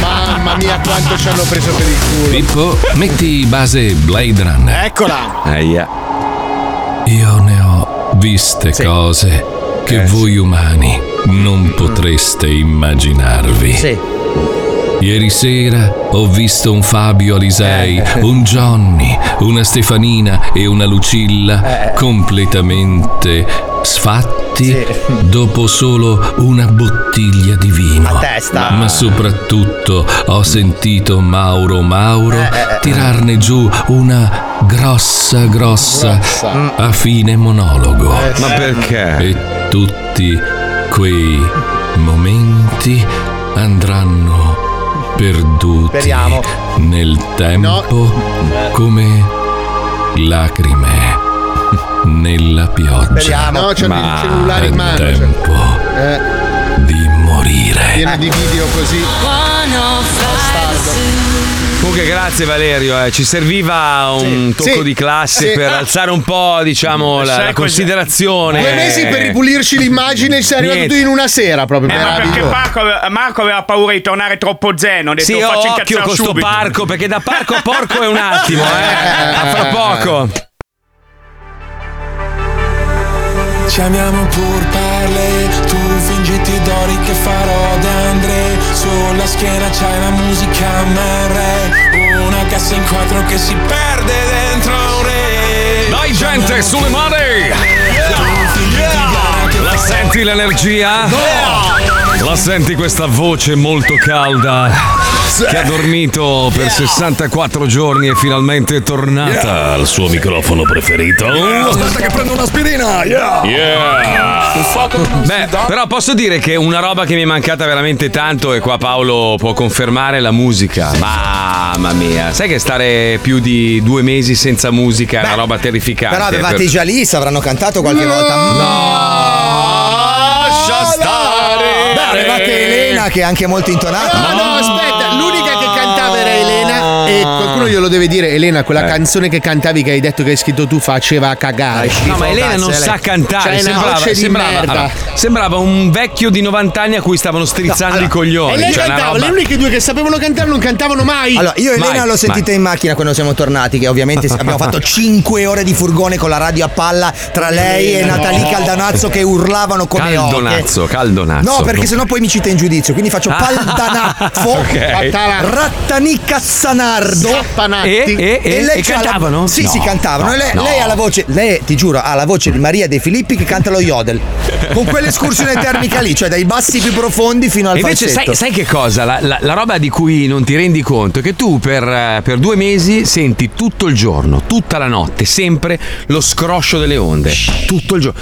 Mamma mia, quanto ci hanno preso per il culo. Pippo, metti base Blade Runner. Eccola. Aia. Io ne ho viste cose che voi umani non potreste immaginarvi. Ieri sera ho visto un Fabio Alisei, un Johnny, una Stefanina e una Lucilla completamente sfatti dopo solo una bottiglia di vino. A testa. Ma soprattutto ho sentito Mauro Mauro tirarne giù una grossa grossa a fine monologo. Ma perché? E tutti quei momenti andranno perduti Speriamo. nel tempo come lacrime nella pioggia. Speriamo. No, il Ma cellulare in è mano, cioè. tempo Eh, di morire. pieno di video così. Comunque grazie Valerio, eh. ci serviva un Sì, tocco sì, di classe sì. per alzare un po' diciamo la, Sai la cos'è? considerazione. Due mesi per ripulirci l'immagine, sei arrivato Niente. in una sera proprio. Eh, ma perché. Marco, aveva- Marco aveva paura di tornare troppo zen. Ho detto Sì, faccio occhio incazzare con sto subito. parco, perché da parco a porco è un attimo, eh. A fra poco. Chiamiamo pur parle, tu fingiti d'ori che farò da Andre Sulla schiena c'hai la musica MR Una cassa in quattro che si perde dentro un re Dai gente, sulle mani! La senti l'energia? La senti questa voce molto calda? Che ha dormito per 64 giorni e finalmente è tornata al suo microfono preferito. Aspetta che prendo un'aspirina, yeah! Yeah. Beh, però posso dire che una roba che mi è mancata veramente tanto, e qua Paolo può confermare, la musica. Mamma mia, sai che stare più di due mesi senza musica è una roba terrificante. Però avevate Per- i Jalis, avranno cantato qualche volta. Lascia stare! Beh, avevate Elena che è anche molto intonata. No, no, aspetta, qualcuno glielo deve dire, Elena, quella Eh. canzone che cantavi che hai detto che hai scritto tu faceva cagare. No, ma Elena non sa cantare, una sembrava, voce di sembrava, merda. allora, sembrava un vecchio di 90 anni a cui stavano strizzando i coglioni. E lei cioè, cantava, roba- le uniche due che sapevano cantare non cantavano mai. Allora, io e Elena Mai, l'ho sentita in macchina quando siamo tornati, che ovviamente abbiamo fatto 5 ore di furgone con la radio a palla tra lei e Natalie Caldanazzo che urlavano come oche. Caldonazzo, caldonazzo. No, perché sennò poi mi cita in giudizio, quindi faccio Paldanazzo, Ok. Rattanicca Sanardo E- e- e- lei e c'ha la- cantavano? Sì, No, sì, cantavano. no, lei, no. lei ha la voce, lei ti giuro, ha la voce di Maria De Filippi che canta lo yodel. Con quell'escursione termica lì, cioè dai bassi più profondi fino al E invece falsetto. sai, sai che cosa? La, la- la roba di cui non ti rendi conto è che tu per, eh, per due mesi senti tutto il giorno, tutta la notte, sempre lo scroscio delle onde. Tutto il giorno.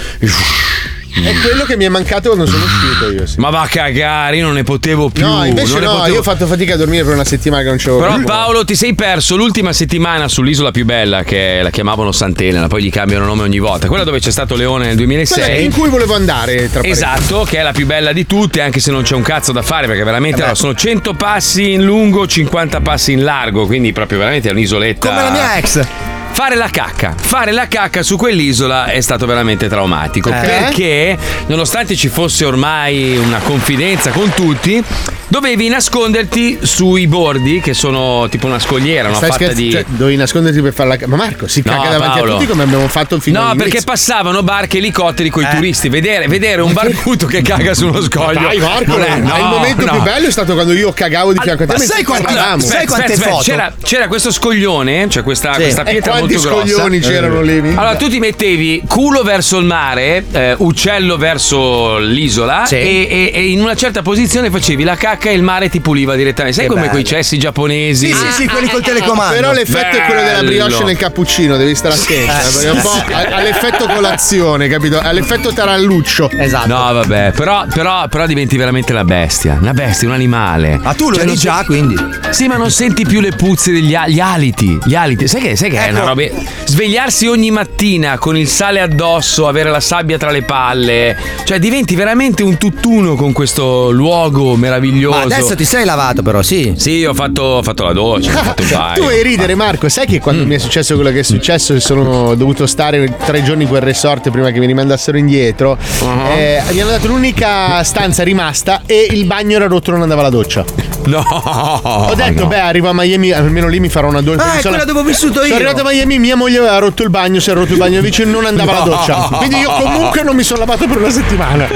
È quello che mi è mancato quando sono uscito io. Sì. Ma va a cagare, io non ne potevo più. No, invece no, potevo- io ho fatto fatica a dormire per una settimana che non c'avevo Però più. Paolo ti sei perso l'ultima settimana sull'isola più bella che la chiamavano Sant'Elena, poi gli cambiano nome ogni volta. Quella dove c'è stato Leone nel Quella 2006. in cui volevo andare tra. Esatto, che è la più bella di tutte, anche se non c'è un cazzo da fare, perché veramente Eh allora, sono 100 passi in lungo, 50 passi in largo, quindi proprio veramente è un'isoletta. Come la mia ex. Fare la cacca, fare la cacca su quell'isola è stato veramente traumatico Eh? perché nonostante ci fosse ormai una confidenza con tutti, dovevi nasconderti sui bordi che sono tipo una scogliera, una Stai fatta scherz- di cioè, dovevi nasconderti per fare la. Ma Marco, si No, caga davanti Paolo. a tutti come abbiamo fatto fino No, all'inizio. perché passavano barche e elicotteri con i Eh. turisti. Vedere, vedere un barbuto che caga su uno scoglio. Dai Marco, non è- ma il no, momento no. più bello è stato quando io cagavo di fianco a te. Ma sai quanti- sai quante aspetta, foto? C'era, c'era questo scoglione, cioè questa, Sì. questa pietra quanti molto grossa. scoglioni c'erano lì? Allora, tu ti mettevi culo verso il mare, eh, uccello verso l'isola Sì. e, e- e in una certa posizione facevi la cacca e il mare ti puliva direttamente. Sai Che come bello. quei cessi giapponesi? Sì, sì, sì, quelli col telecomando. Però l'effetto è quello della brioche Bello. nel cappuccino, devi stare attento. eh, perché un po' ha, ha l'effetto colazione, capito? Ha l'effetto taralluccio. Esatto. No, vabbè, però, però, però diventi veramente una bestia. Una bestia, un animale. Ma tu lo Cioè, eri già, quindi. Sì, ma non senti più le puzze degli gli aliti. Gli aliti. Sai che, sai che è Ecco. una roba. Svegliarsi ogni mattina con il sale addosso, avere la sabbia tra le palle. Cioè, diventi veramente un tutt'uno con questo luogo meraviglioso. Ma adesso ti sei lavato, però, sì. Sì, ho fatto, ho fatto la doccia, ho fatto un paio. Tu vuoi ridere, Marco? Sai che Mm. quando mi è successo quello che è successo e sono dovuto stare tre giorni in quel resort prima che mi rimandassero indietro? Uh-huh. eh, mi hanno dato l'unica stanza rimasta e il bagno era rotto, non andava la doccia. No! Ho detto, no. beh, arrivo a Miami, almeno lì mi farò una doccia. Ah, è Sono- quella dove ho vissuto Sono io. arrivato a Miami, mia moglie aveva rotto il bagno, si era rotto il bagno vicino, non andava la No. doccia. Quindi io comunque non mi sono lavato per una settimana.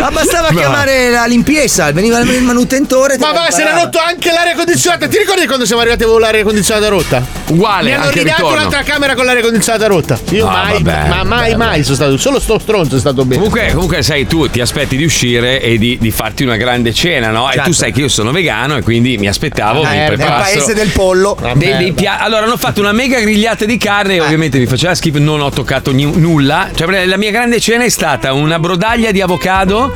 Ma bastava chiamare la limpieza, veniva il manutentore. Ma va, se era rotto anche l'aria condizionata. Ti ricordi quando siamo arrivati avevo l'aria condizionata rotta? Uguale, Mi hanno ridato ritorno. un'altra camera con l'aria condizionata rotta. Io Ah, mai, vabbè, ma mai, vabbè. mai sono stato. Solo sto stronzo è stato bene. Comunque, comunque, sai, tu ti aspetti di uscire e di, di farti una grande cena, no? E Certo. tu sai che io sono vegano e quindi mi aspettavo Eh, mi nel preparassero paese del pollo. dei- dei pia- allora hanno fatto una mega grigliata di carne e ovviamente mi faceva schifo non ho toccato ni- nulla cioè la mia grande cena è stata una brodaglia di avocado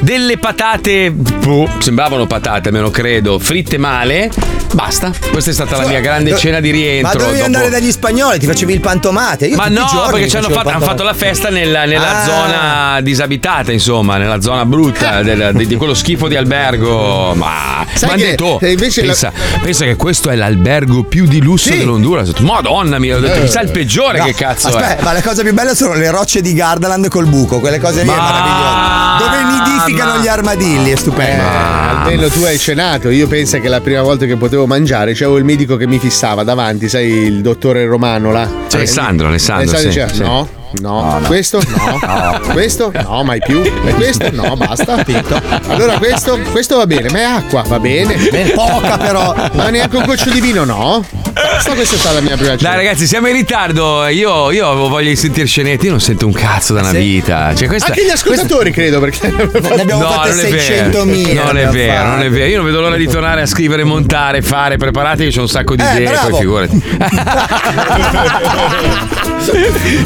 delle patate boh, sembravano patate almeno credo fritte male basta questa è stata la mia grande cena di rientro Ma dovevi dopo- andare dagli spagnoli, ti facevi il pantomate. Io ma no, perché ci hanno fatto, hanno fatto la festa nella, nella Ah. zona disabitata, insomma, nella zona brutta del- di, di quello schifo di albergo. Ma, Sai ma che- detto, eh, invece pensa, pensa che questo è l'albergo più di lusso Sì. dell'Honduras. Ho detto, Madonna mia, ho detto, Eh. chissà il peggiore No, che cazzo aspetta, è. ma le cose più belle sono le rocce di Gardaland col buco, quelle cose lì è meraviglioso. Dove nidificano gli armadilli, è stupendo. Almeno tu hai cenato. Io penso che la prima volta che potevo mangiare c'avevo il medico che mi fissava davanti, sai, il dottore Romano là. Alessandro, Alessandro, sì, diceva, sì. no. No, questo no, questo no, mai più. E questo no, basta. Finito. Allora questo, questo va bene, ma è acqua, va bene. Bene, poca però. Ma neanche un goccio di vino, no? Basta, questa è stata la mia prima cena. Dai ragazzi, siamo in ritardo. Io, io avevo voglia di sentire scenette, io non sento un cazzo da una vita. Cioè, questa, Anche gli ascoltatori, credo, perché Ne abbiamo No, fatte non è vero. 600.000. Non è vero, non è vero. Io non vedo l'ora di tornare a scrivere, montare, fare, preparate che c'ho un sacco di Eh, idee, poi bravo. figurati.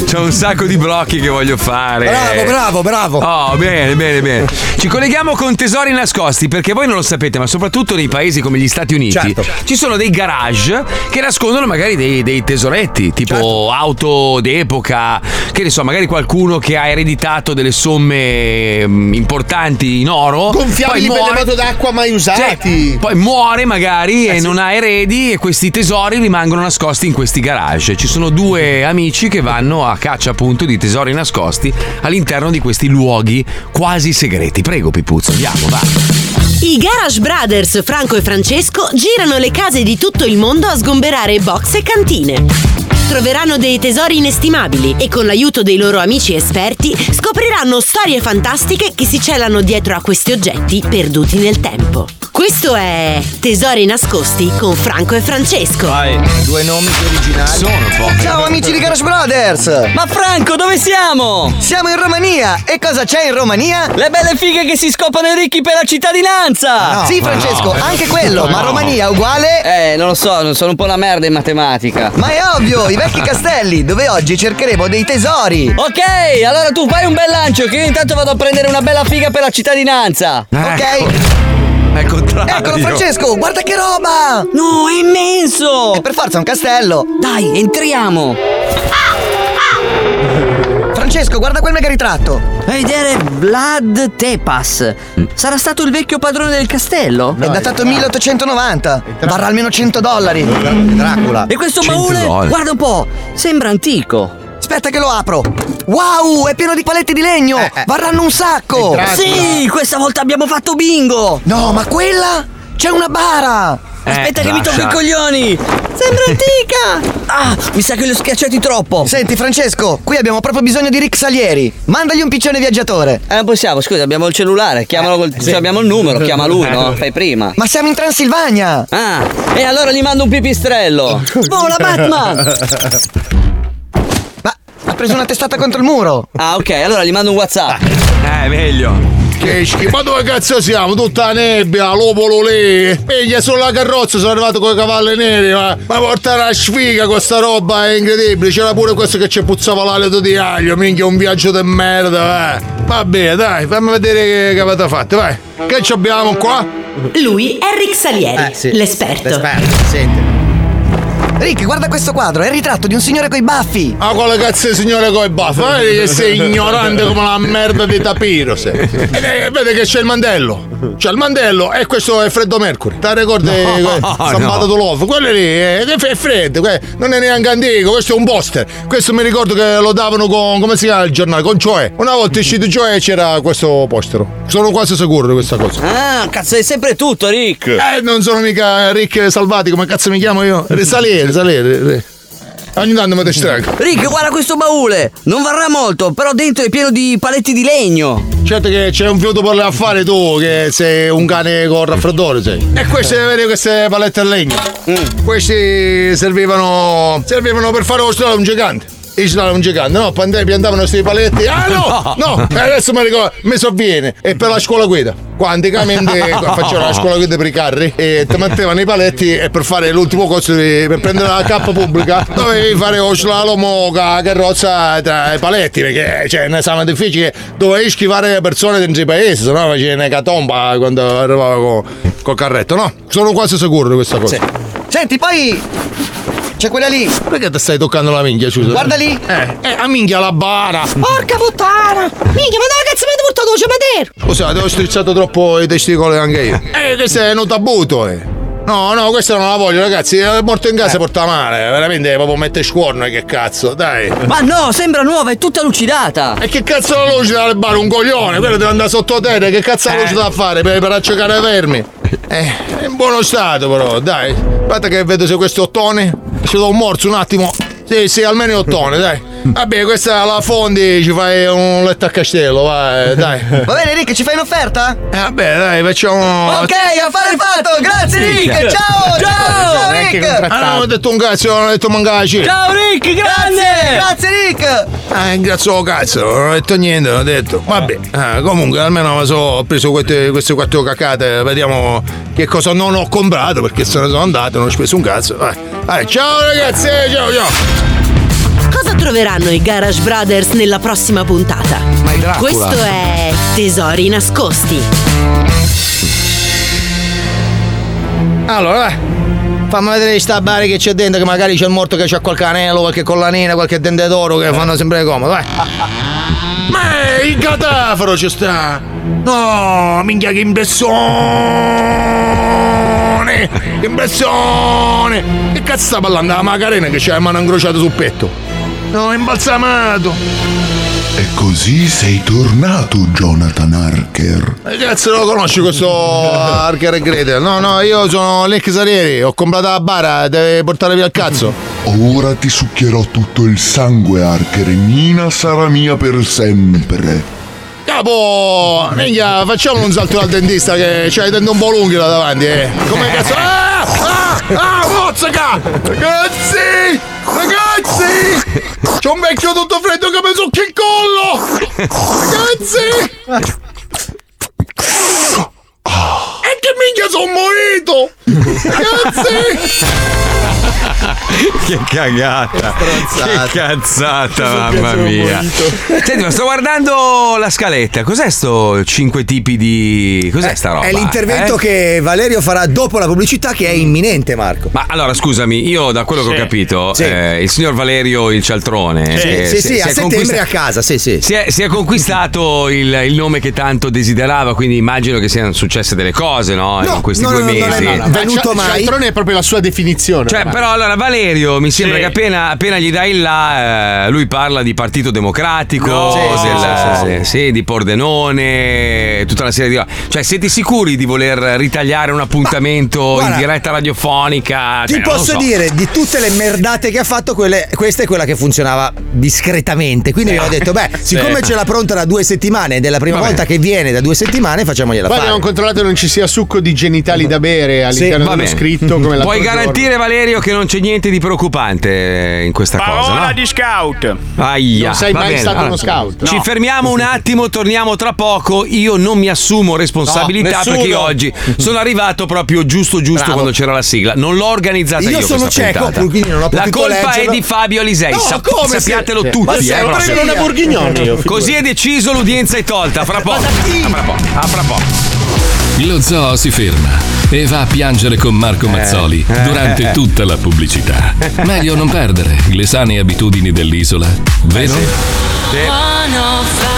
C'ho un sacco di blocchi che voglio fare. Bravo, bravo, bravo. Oh, bene, bene, bene. Ci colleghiamo con tesori nascosti perché voi non lo sapete, ma soprattutto nei paesi come gli Stati Uniti Certo. ci sono dei garage che nascondono magari dei, dei tesoretti, tipo Certo. auto d'epoca, che ne so, magari qualcuno che ha ereditato delle somme mm, importanti in oro. Gonfiabili per le moto d'acqua mai usati. Sì, poi muore magari Eh, e non ha eredi e questi tesori rimangono nascosti in questi garage. Ci sono due amici che vanno a caccia appunto di tesori nascosti all'interno di questi luoghi quasi segreti. Prego Pipuzzo, andiamo, va. I Garage Brothers Franco e Francesco girano le case di tutto il mondo a sgomberare box e cantine. Troveranno dei tesori inestimabili e con l'aiuto dei loro amici esperti scopriranno storie fantastiche che si celano dietro a questi oggetti perduti nel tempo. Questo è Tesori nascosti con Franco e Francesco. Due nomi più originali. Sono pochi. Ciao amici di Garage Brothers! Ma Franco, dove siamo? Siamo in Romania! E cosa c'è in Romania? Le belle fighe che si scopano i ricchi per la cittadinanza! sì, Francesco, anche quello, ma Romania uguale? Eh, non lo so, sono un po' una merda in matematica. Ma è ovvio, i vecchi castelli, dove oggi cercheremo dei tesori! Ok, allora tu fai un bel lancio che io intanto vado a prendere una bella figa per la cittadinanza. Ok? È contrario. Eccolo Francesco, guarda che roba! No, è immenso! È per forza un castello! Dai, entriamo! Francesco, guarda quel mega ritratto! Fai vedere Vlad Tepas. Sarà stato il vecchio padrone del castello? È datato 1890! Varrà almeno 100 dollari! Dracula. E questo 100 baule? dollari. Guarda un po', sembra antico. Aspetta che lo apro! Wow, è pieno di paletti di legno! Varranno un sacco! Sì, questa volta abbiamo fatto bingo! No, ma quella? C'è una bara! Aspetta che mi lascia. tocco i coglioni! Sembra antica! Ah, mi sa che li ho schiacciati troppo! Senti Francesco, qui abbiamo proprio bisogno di Rick Salieri. Mandagli un piccione viaggiatore. Eh, non possiamo, scusa, abbiamo il cellulare, chiamalo col- cioè, abbiamo il numero, chiama lui, no? Fai prima. Ma siamo in Transilvania! Ah, e allora gli mando un pipistrello! Vola Batman! Ma ha preso una testata contro il muro! Ah, ok, allora gli mando un WhatsApp. Eh, meglio. Che schifo, ma dove cazzo siamo? Tutta la nebbia, l'opolo lì. Piglia sulla carrozza, sono arrivato con i cavalli neri, ma, ma portare la sfiga con sta roba è incredibile. C'era pure questo che ci puzzava l'alito di aglio, minchia un viaggio di merda, eh. Va bene, dai, fammi vedere che, avete fatto, vai. Che ci abbiamo qua? Lui è Rick Salieri, Eh, sì. l'esperto. L'esperto, senti. Rick, guarda questo quadro, è il ritratto di un signore coi baffi! Ma quale cazzo di signore coi baffi? Vedi che sei ignorante come la merda di Tapiro, sei. Eh, vede che c'è il mandello. C'è il mandello e questo è Freddo Mercury. Ti ricordi? No, Stampato no. Love. Quello lì eh, che è freddo, non è neanche antico, questo è un poster. Questo mi ricordo che lo davano con. come si chiama il giornale? Con Cioè. Una volta è uscito Cioè c'era questo poster. Sono quasi sicuro di questa cosa. Ah, cazzo, è sempre tutto, Rick! Eh, non sono mica Rick Salvati, come cazzo mi chiamo io? Salire, salire. Ogni tanto mi distraggo. Rick, guarda questo baule! Non varrà molto, però dentro è pieno di paletti di legno! Certo che c'è un fiuto per le affari tu, che sei un cane con raffreddore, sei. E queste, vedi, queste palette a legno. Questi servivano. servivano per fare lo strada a un gigante. Strada a un gigante, no? Pande- Piantavano questi paletti. Ah no! No! Eh, Adesso mi ricordo, mi sovviene. E per la scuola guida. Qua anticamente facevano la scuola guida per i carri e ti mettevano i paletti e per fare l'ultimo corso per prendere la K pubblica dovevi fare lo slalom o ca- carrozza tra i paletti perché cioè, ne esame difficile dovevi schivare le persone dentro i paesi sennò facevi un'ecatomba quando arrivava co- col carretto no? sono quasi sicuro di questa cosa Senti, poi. C'è quella lì! perché ti stai toccando la minchia scusa? Guarda lì! eh, eh a minchia la bara Porca puttana! Minchia, ma dove cazzo mi avete portato Lucio Matero? Scusate, ho strizzato troppo i testicoli anche io. Eh, questo è un tabuto, eh. No, no, questa non la voglio, ragazzi. È morto in casa porta male. Veramente proprio mette scuorno, che cazzo, dai. Ma no, sembra nuova, è tutta lucidata! E che cazzo la luce dalle bare? Un coglione, quello deve andare sotto terra. Che cazzo la luce da fare per, per accecare i vermi? Eh, è in buono stato, però, dai. Aspetta che vedo se questo ottone. Ci do un morso un attimo. Sì, sì, almeno è ottone, dai. Vabbè, questa la fondi, ci fai un letto a castello, vai, dai. Va bene, Rick, ci fai un'offerta? Eh, vabbè, dai, facciamo. Ok, affare fatto! Grazie, Rick! Ciao! Ciao! Ciao, Rick! Ah, non ho detto un cazzo, non ho detto mancaci. Ciao Rick, grande! Grazie, Rick! Ah, grazie al cazzo, non ho detto niente, non ho detto. Vabbè, ah, comunque almeno so- ho preso queste, queste quattro cacate, vediamo che cosa non ho comprato perché se ne sono andato, non ho speso un cazzo. Vai. Vai, ciao ragazzi, ciao ciao. Troveranno i Garage Brothers nella prossima puntata. Ma è Dracula. Questo è Tesori nascosti. Allora. Fammi vedere sta bari che c'è dentro, che magari c'è il morto che c'ha qualche anello, qualche collanina, qualche dente d'oro che fanno sempre comodo, vai. Ma il cataforo ci sta! No, minchia che impressione! Che impressione! Che cazzo sta parlando la Macarena che c'ha le mani incrociate sul petto? No, è imbalsamato! E così sei tornato, Jonathan Harker. Che cazzo lo conosci questo Harker e Gretel? No, no, io sono Nick Sarieri, ho comprato la bara, deve portare via il cazzo. Ora ti succhierò tutto il sangue, Harker, e Nina sarà mia per sempre. Capo, minchia, facciamo un salto dal dentista che c'hai i denti un po' lunghi là davanti, eh. Come cazzo? Ah! Ah! Ah! Mozzaca! Ragazzi! Ragazzi! C'è un vecchio tutto freddo che mi succhia il collo! Ragazzi! E che minchia sono morito! Ragazzi! che cagata! Che cazzata, mamma mia! Senti, ma sto guardando la scaletta. Cos'è sto cinque tipi di. Cos'è sta roba? È l'intervento eh? che Valerio farà dopo la pubblicità che è imminente, Marco. Ma allora, scusami, io da quello che ho Sì. capito, Sì. eh, il signor Valerio il Cialtrone. Sì, eh, sì, si- sì, si a settembre conquista- a casa, sì, sì. Si è, si è conquistato il, il nome che tanto desiderava, quindi immagino che siano successe delle cose, no? In questi due mesi. Venuto mai. Cialtrone è proprio la sua definizione. Cioè, ormai. però allora Valerio mi sembra Sì. che appena, appena gli dai là, eh, lui parla di Partito Democratico, No. Sì, del- sì, sì, sì, di Pordenone, tutta una serie di Cioè, siete sicuri di voler ritagliare un appuntamento guarda, in diretta radiofonica? Ti Cioè, lo posso so. dire, di tutte le merdate che ha fatto, quelle- questa è quella che funzionava discretamente. Quindi abbiamo detto, beh, siccome ce l'ha pronta da due settimane ed è la prima Vabbè. volta che viene da due settimane, facciamogliela Poi fare. abbiamo controllato che non ci sia succo di genitali da bere all'interno Va dello scritto come la Puoi garantire, Valerio, che non c'è niente di preoccupante in questa cosa, Parola no? di scout. Aia, Non sei mai bene. stato Allora, uno scout. Ci No. fermiamo un attimo, torniamo tra poco. Io non mi assumo responsabilità No, perché io oggi sono arrivato proprio giusto giusto Bravo. quando c'era la sigla. Non l'ho organizzata io. Io sono questa cieco, puntata. quindi non ho La potuto colpa leggerlo. è di Fabio Alisei. No, Sap- come se- sappiatelo Sì. tutti. Ma eh, sempre proprio. una Borghignoni. Così è deciso, l'udienza è tolta. Fra poco. A fra poco. A fra poco. Lo zoo si ferma e va a piangere con Marco Mazzoli eh, durante eh. tutta la pubblicità. Meglio non perdere le sane abitudini dell'isola, vero? Eh,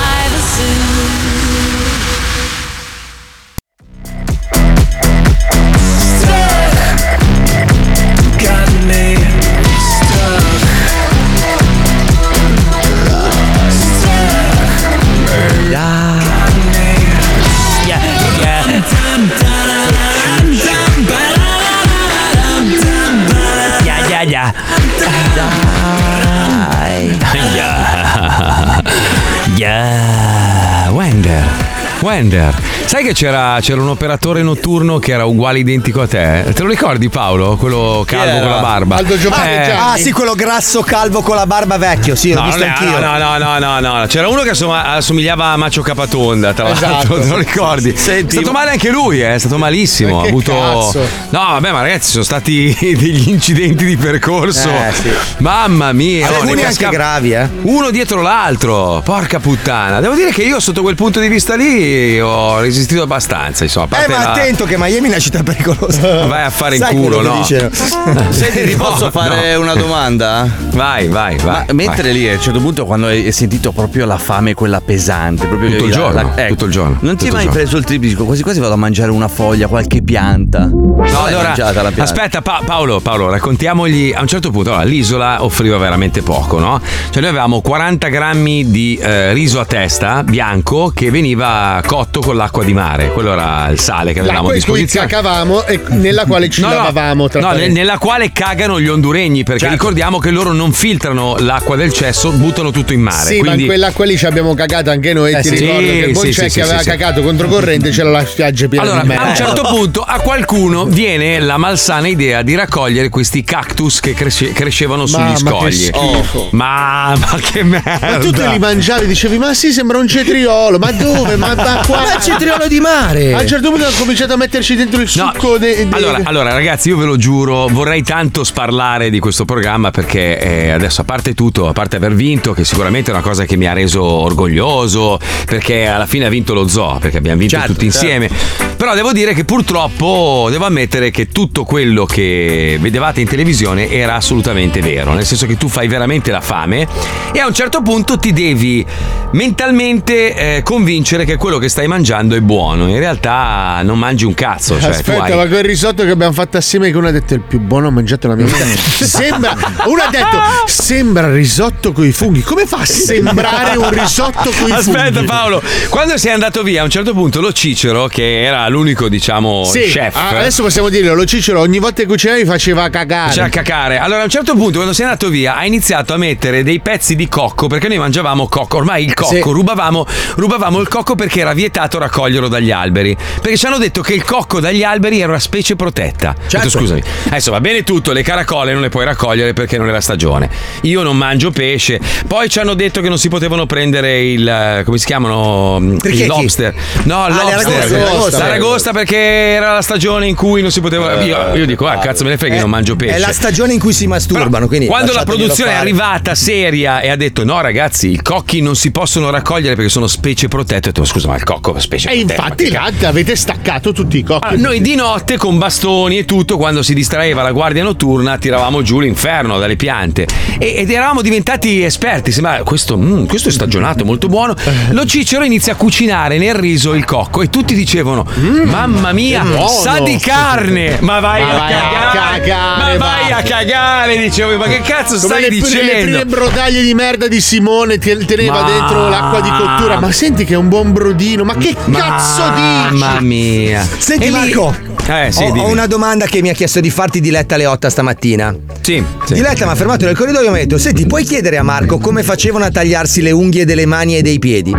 Wender. Sai che c'era, c'era un operatore notturno che era uguale identico a te? Te lo ricordi Paolo? Quello calvo con la barba. Aldo Giovanni Eh, Ah, sì, quello grasso calvo con la barba vecchio, sì, l'ho No, visto non è- anch'io. no, no, no, no, no, no. C'era uno che assoma- assomigliava a Macio Capatonda, tra Esatto. l'altro, te lo ricordi? è stato male anche lui, eh, è stato malissimo. Ma Ha avuto. cazzo? No, vabbè, ma ragazzi, sono stati degli incidenti di percorso. Eh, sì. Mamma mia, Alcuni ne anche casca- gravi, eh. Uno dietro l'altro. Porca puttana. Devo dire che io, sotto quel punto di vista lì, ho resistito abbastanza. Insomma, Eh, ma la- attento che Miami è una città pericolosa. Vai a fare in Sai culo, quello che no? Senti, ti No, posso fare no. una domanda? Vai, vai, vai. Ma mentre lì a un certo punto, quando hai sentito proprio la fame, quella pesante, proprio Tutto il la- giorno, la- ecco, tutto il giorno, Non ti è mai giorno. preso il trip? Dico, quasi quasi vado a mangiare una foglia, qualche pianta. No, allora, pianta? aspetta Pa- Paolo, Paolo, raccontiamogli a un certo punto, allora, l'isola offriva veramente poco, no? Cioè noi avevamo 40 grammi di eh, riso a testa bianco che veniva cotto con l'acqua di mare, quello era il sale che avevamo a disposizione. cacavamo e nella quale ci No, no, lavavamo no, parentesi. ne- nella quale cagano gli honduregni perché Certo. ricordiamo che loro non filtrano l'acqua del cesso, buttano tutto in mare. Sì, ma quindi... in quell'acqua lì ci abbiamo cagato anche noi. Eh, ti sì. ricordo che buon Sì, Cecchi sì, sì, aveva sì, sì. cagato controcorrente, c'era la spiaggia piena Allora, di merda. a un certo punto a qualcuno viene la malsana idea di raccogliere questi cactus che cresce- crescevano sugli che scogli. schifo. Oh. Ma, ma che merda! Ma tu te li mangiavi, dicevi, ma sì, sembra un cetriolo, ma dove? Ma Ma Ma è cetriolo di mare. A un certo punto hanno cominciato a metterci dentro il No, succo de- de- allora, allora, ragazzi, io ve lo giuro, vorrei tanto sparlare di questo programma perché eh, adesso, a parte tutto, a parte aver vinto, che sicuramente è una cosa che mi ha reso orgoglioso, perché alla fine ha vinto lo zoo, perché abbiamo vinto Certo, tutti insieme. Però devo dire che purtroppo devo ammettere che tutto quello che vedevate in televisione era assolutamente vero, nel senso che tu fai veramente la fame e a un certo punto ti devi mentalmente eh, convincere che quello che stai mangiando è buono. In realtà non mangi un cazzo. Cioè, Aspetta, hai- ma quel risotto che abbiamo fatto assieme che uno ha detto è il più buono ho mangiato nella mia vita. sembra uno ha detto sembra risotto coi funghi. Come fa a sembrare un risotto coi funghi? Aspetta Paolo, quando sei andato via a un certo punto lo Cicero, che era l'unico diciamo Sì, chef, adesso possiamo dirlo, lo Cicero ogni volta che cucinavi faceva cagare. C'era a cacare. Allora, a un certo punto, quando sei andato via, ha iniziato a mettere dei pezzi di cocco perché noi mangiavamo cocco. Ormai il cocco, Sì. rubavamo, rubavamo il cocco perché era vietato raccoglierlo dagli alberi. Perché ci hanno detto che il cocco dagli alberi era una specie protetta. Ho detto, Certo. scusami, adesso va bene tutto, le caracole non le puoi raccogliere perché non è la stagione. Io non mangio pesce. Poi ci hanno detto che non si potevano prendere il. eh, come si chiamano? Perché Il chi? lobster. No, il Ah, lobster. aragoste. L'aragosta perché era la stagione in cui non si poteva. Io, io dico, ah, cazzo me ne frega, io non mangio pesce. È la stagione in cui si masturbano. Quindi Quando la produzione è fare. arrivata seria e ha detto no ragazzi i cocchi non si possono raccogliere perché sono specie protette, ho detto scusa ma il cocco è specie E infatti là avete staccato tutti i cocchi. Allora, noi di notte con bastoni e tutto, quando si distraeva la guardia notturna, tiravamo giù l'inferno dalle piante E- ed eravamo diventati esperti. Sembra questo, mm, questo è stagionato, molto buono. Lo Cicero inizia a cucinare nel riso il cocco e tutti dicevano: Mamma mia, che buono." sa di carne! Ma vai, Ma a, vai a cagare, cagare, Ma vai va. a cagare! Dicevo, ma che cazzo Come stai le, le dicendo? prime brodaglie di merda di Simone te- teneva Ma- dentro l'acqua di cottura. Ma senti che è un buon brodino. Ma che cazzo dici? Mamma mia. Senti E lì- Marco, Eh, sì, ho, ho una domanda che mi ha chiesto di farti Diletta alle 8 stamattina. Sì, sì. Diletta mi ha fermato nel corridoio e mi ha detto: Senti, puoi chiedere a Marco come facevano a tagliarsi le unghie delle mani e dei piedi?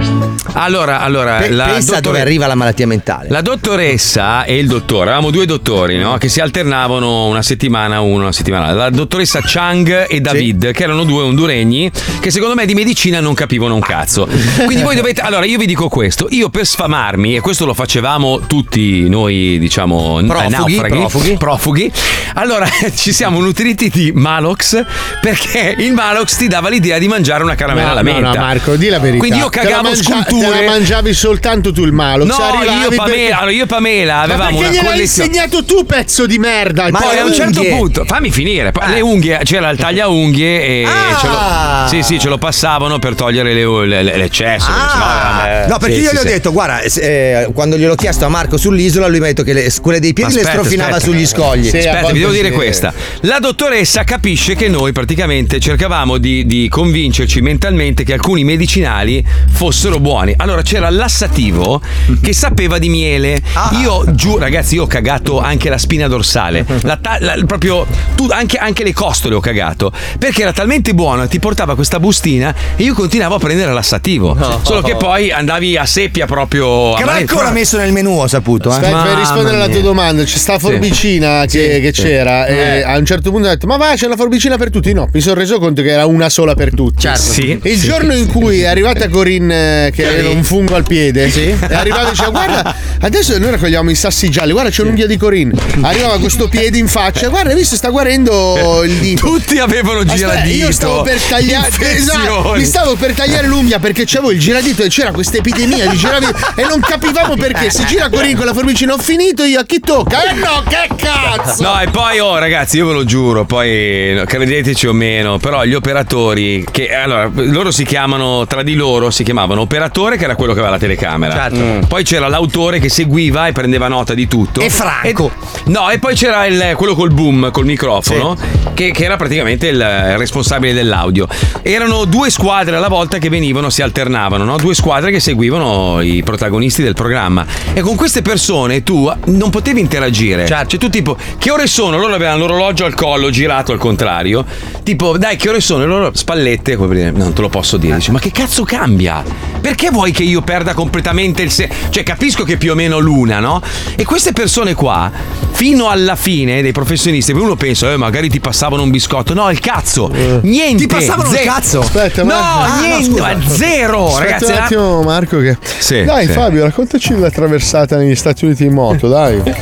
Allora, allora Pe- la pensa dottore- dove arriva la malattia mentale. La dottoressa e il dottore, avevamo due dottori no? che si alternavano una settimana uno, una settimana. La dottoressa Chang e David, che erano due honduregni che secondo me di medicina non capivano un cazzo. Quindi voi dovete. Allora, io vi dico questo: io per sfamarmi, e questo lo facevamo tutti noi, diciamo, Profughi, naufraghi, profughi. profughi. Allora ci siamo nutriti di Malox perché il Malox ti dava l'idea di mangiare una caramella No, alla no, menta. no, Marco, di la verità. Quindi io cagavo mangia- sculture. Te la mangiavi soltanto tu il malo. No, io e Pamela, perché- allora, io e Pamela Ma avevamo perché una gliel'hai collezione. insegnato tu, pezzo di merda? Ma Poi a un certo punto, fammi finire. poi Le unghie, c'era il taglia unghie e Ah! ce lo, sì, sì, ce lo passavano per togliere le- le- le- l'eccesso. Ah, no, perché sì, io sì, gli ho detto, guarda, eh, quando gliel'ho chiesto a Marco sull'isola, lui mi ha detto che le, quelle dei piedi le Aspetta, strofinava aspetta. sugli scogli. Sì, Aspetta, vi devo dire questa. La dottoressa capisce che noi praticamente cercavamo di, di convincerci mentalmente che alcuni medicinali fossero buoni. Allora c'era lassativo che sapeva di miele. Io giù, ragazzi, io ho cagato anche la spina dorsale. La ta- la- proprio tu- anche, anche le costole ho cagato. Perché era talmente buono, ti portava questa bustina e io continuavo a prendere lassativo. Solo che poi andavi a seppia proprio. a Cracco mano- l'ha messo nel menù, ho saputo. Eh. Aspetta, per rispondere alla tua mia. Domanda, c'è sta forbicina che, che c'era. E a un certo punto ho detto: Ma va, c'è la forbicina per tutti? No, mi sono reso conto che era una sola per tutti. Certo. Sì, Il sì. giorno in cui è arrivata Corinne, eh, che aveva un fungo al piede, è arrivata e diceva: Guarda, adesso noi raccogliamo i sassi gialli. Guarda, c'è un'unghia di Corinne. Arrivava questo piede in faccia. Guarda, hai visto? Sta guarendo il dito. Tutti avevano Aspetta, giradito. io stavo per tagliare esatto, mi stavo per tagliare l'unghia perché c'avevo il giradito e c'era questa epidemia di giradito e non capivamo perché se gira Corinne con la forbicina ho finito io a chi tocca? Eh no, che cazzo! No, e poi, oh, ragazzi, io ve lo giuro, poi credeteci o meno, però gli operatori, che allora, loro si chiamano, tra di loro si chiamavano operatore, che era quello che aveva la telecamera. Certo. Mm. Poi c'era l'autore che seguiva e prendeva nota di tutto. E Franco. E- no, e poi c'era il- quello col boom, col microfono, che, che era praticamente il, il responsabile dell'audio. Erano due squadre alla volta che venivano, si alternavano, no? Due squadre che seguivano i protagonisti del programma. E con queste persone tu non potevi potevi interagire. Certo. Cioè, tu tipo, che ore sono? Loro avevano l'orologio al collo girato al contrario. Tipo, dai, che ore sono? E loro spallette, come per dire, non te lo posso dire. Dici, ma che cazzo cambia? Perché vuoi che io perda completamente il se... Cioè, capisco che più o meno l'una, no? E queste persone qua, fino alla fine dei professionisti, uno pensa, eh, magari ti passavano un biscotto. No, il cazzo. Niente. Ti passavano il cazzo? Aspetta, no. Ah, no, niente, scusa. ma zero, Aspetta ragazzi. un attimo, Marco. Che... Sì, dai, sì. Fabio, raccontaci della traversata negli Stati Uniti in moto, dai.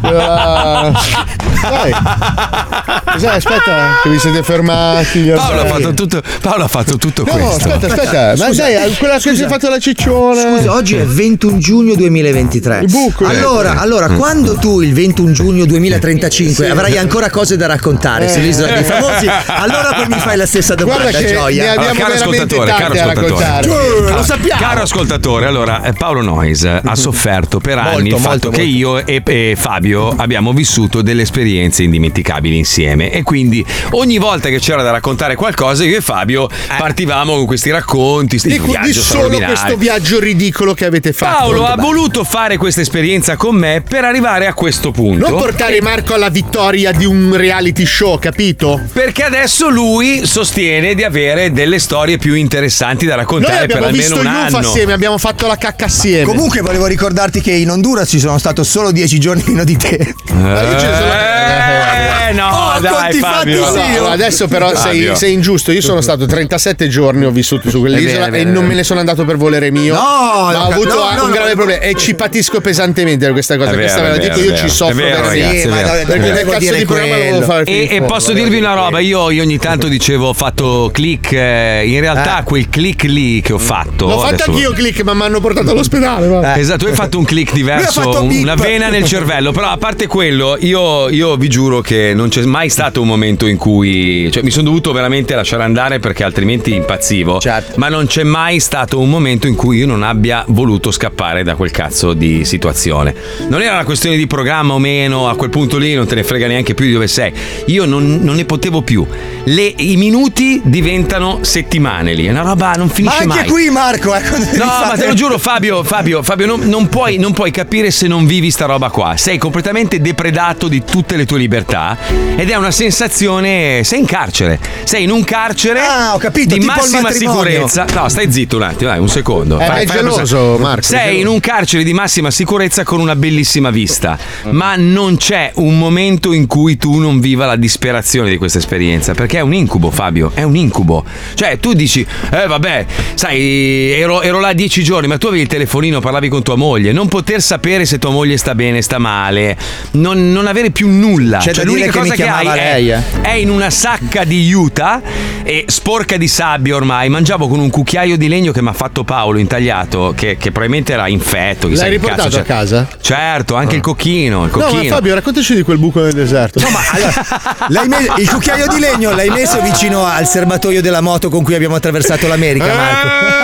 Quella- Dai. Cos'è? Aspetta, che vi siete fermati. Paolo ha fatto tutto, Paolo ha fatto tutto No, questo. aspetta, aspetta, ma Scusa, dai, quella che si scusa. è fatto la ciccione. Scusa, oggi è 21 giugno 2023. Il buco, eh. allora, allora, Mm. quando tu il 21 giugno 2035 avrai ancora cose da raccontare Eh. sull'isola dei famosi, allora poi mi fai la stessa domanda, Guarda che gioia. ne abbiamo Allora, caro veramente ascoltatore, caro tante da ascoltatore. raccontare. Eh, lo sappiamo. Caro ascoltatore, allora eh, Paolo Noyes eh, ha sofferto per Molto, anni molto, fatto che molto. io e, e Fabio abbiamo vissuto delle esperienze indimenticabili insieme e quindi ogni volta che c'era da raccontare qualcosa io e Fabio partivamo con questi racconti, sti Di, solo questo viaggio ridicolo che avete fatto. Paolo ha voluto fare questa esperienza con me per arrivare a questo punto. Non portare Marco alla vittoria di un reality show, capito? Perché adesso lui sostiene di avere delle storie più interessanti da raccontare per abbiamo almeno un anno. assieme, abbiamo fatto la cacca assieme. Comunque volevo ricordarti che in Honduras ci sono stato solo 10 giorni meno di te. Eh, no, Oh, dai, Fabio. fatti sì, No, adesso però sei, sei ingiusto. Io sono stato 37 giorni, ho vissuto su quell'isola vero, è e vero, non me ne sono andato per volere mio. No, ho avuto no, no, un no, grave no. problema e ci patisco pesantemente per questa cosa. È questa vero, ve la è dico, vero, io ci vero. soffro È vero, ragazzi, vero. Perché nel cazzo dire di programma fare E, e posso dirvi una roba, io, io ogni tanto dicevo ho fatto click, eh, in realtà quel click lì che ho fatto. L'ho fatto adesso- anch'io click, ma mi hanno portato all'ospedale. Esatto, tu hai fatto un click diverso, Una vena nel cervello, però a parte quello, io, io vi giuro che non c'è mai stato un momento in cui, cioè mi sono dovuto veramente lasciare andare perché altrimenti impazzivo, Certo. ma non c'è mai stato un momento in cui io non abbia voluto scappare da quel cazzo di situazione. Non era una questione di programma o meno, a quel punto lì non te ne frega neanche più di dove sei. Io non, non ne potevo più. Le- I minuti diventano settimane lì, è una roba non Ma finisce anche mai. qui Marco, eh, No, ma te lo giuro, Fabio, Fabio, Fabio, non, non puoi, non puoi capire se non vivi sta roba qua. Sei completamente depredato di tutte le tue libertà ed è una sensazione. Sei in carcere. Sei in un carcere Ah, ho capito, di massima sicurezza. No, stai zitto un attimo, dai, un secondo. Eh, ma è la geloso, Marco, Sei in un carcere di massima sicurezza con una bellissima vista, ma non c'è un momento in cui tu non viva la disperazione di questa esperienza, perché è un incubo, Fabio, è un incubo. Cioè, tu dici, eh vabbè, sai, ero, ero là dieci giorni, ma tu avevi il telefonino, parlavi con tua moglie, non poter sapere se tua moglie sta bene, sta male, non, non avere più nulla. C'è cioè, l'unica che mi cosa che, hai chiamava è, lei, eh. è in una sacca di Utah e sporca di sabbia ormai. Mangiavo con un cucchiaio di legno che mi ha fatto Paolo intagliato, che, che probabilmente era infetto. L'hai riportato cazzo a casa? Certo, anche il cocchino. Il No, cocchino. ma Fabio, raccontaci di quel buco nel deserto. No, ma L'hai me- il cucchiaio di legno l'hai messo vicino al serbatoio della moto con cui abbiamo attraversato l'America, Marco.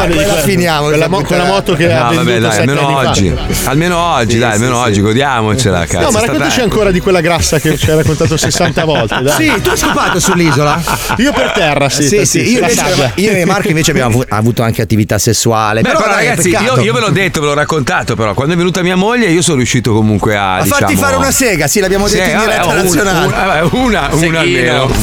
Ah, quella finiamo. Quella, mo- quella moto che ha No, venduto vabbè, dai, almeno oggi. Almeno oggi, dai, almeno oggi, godiamocela. Cazzo, No, è ma stata- raccontaci ancora di quella grassa che ci hai raccontato 60 volte. Dai. Sì, tu hai scopato sull'isola? Io per terra, sì. Sì, sì, io, la invece- io e Marco invece abbiamo avu- avuto anche attività sessuale. Beh, però, però, dai, è ragazzi, io, io ve l'ho detto, ve l'ho raccontato, però quando è venuta mia moglie io sono riuscito comunque a... A farti diciamo- fare una sega, sì, l'abbiamo Sì, detto in diretta un- nazionale. una, una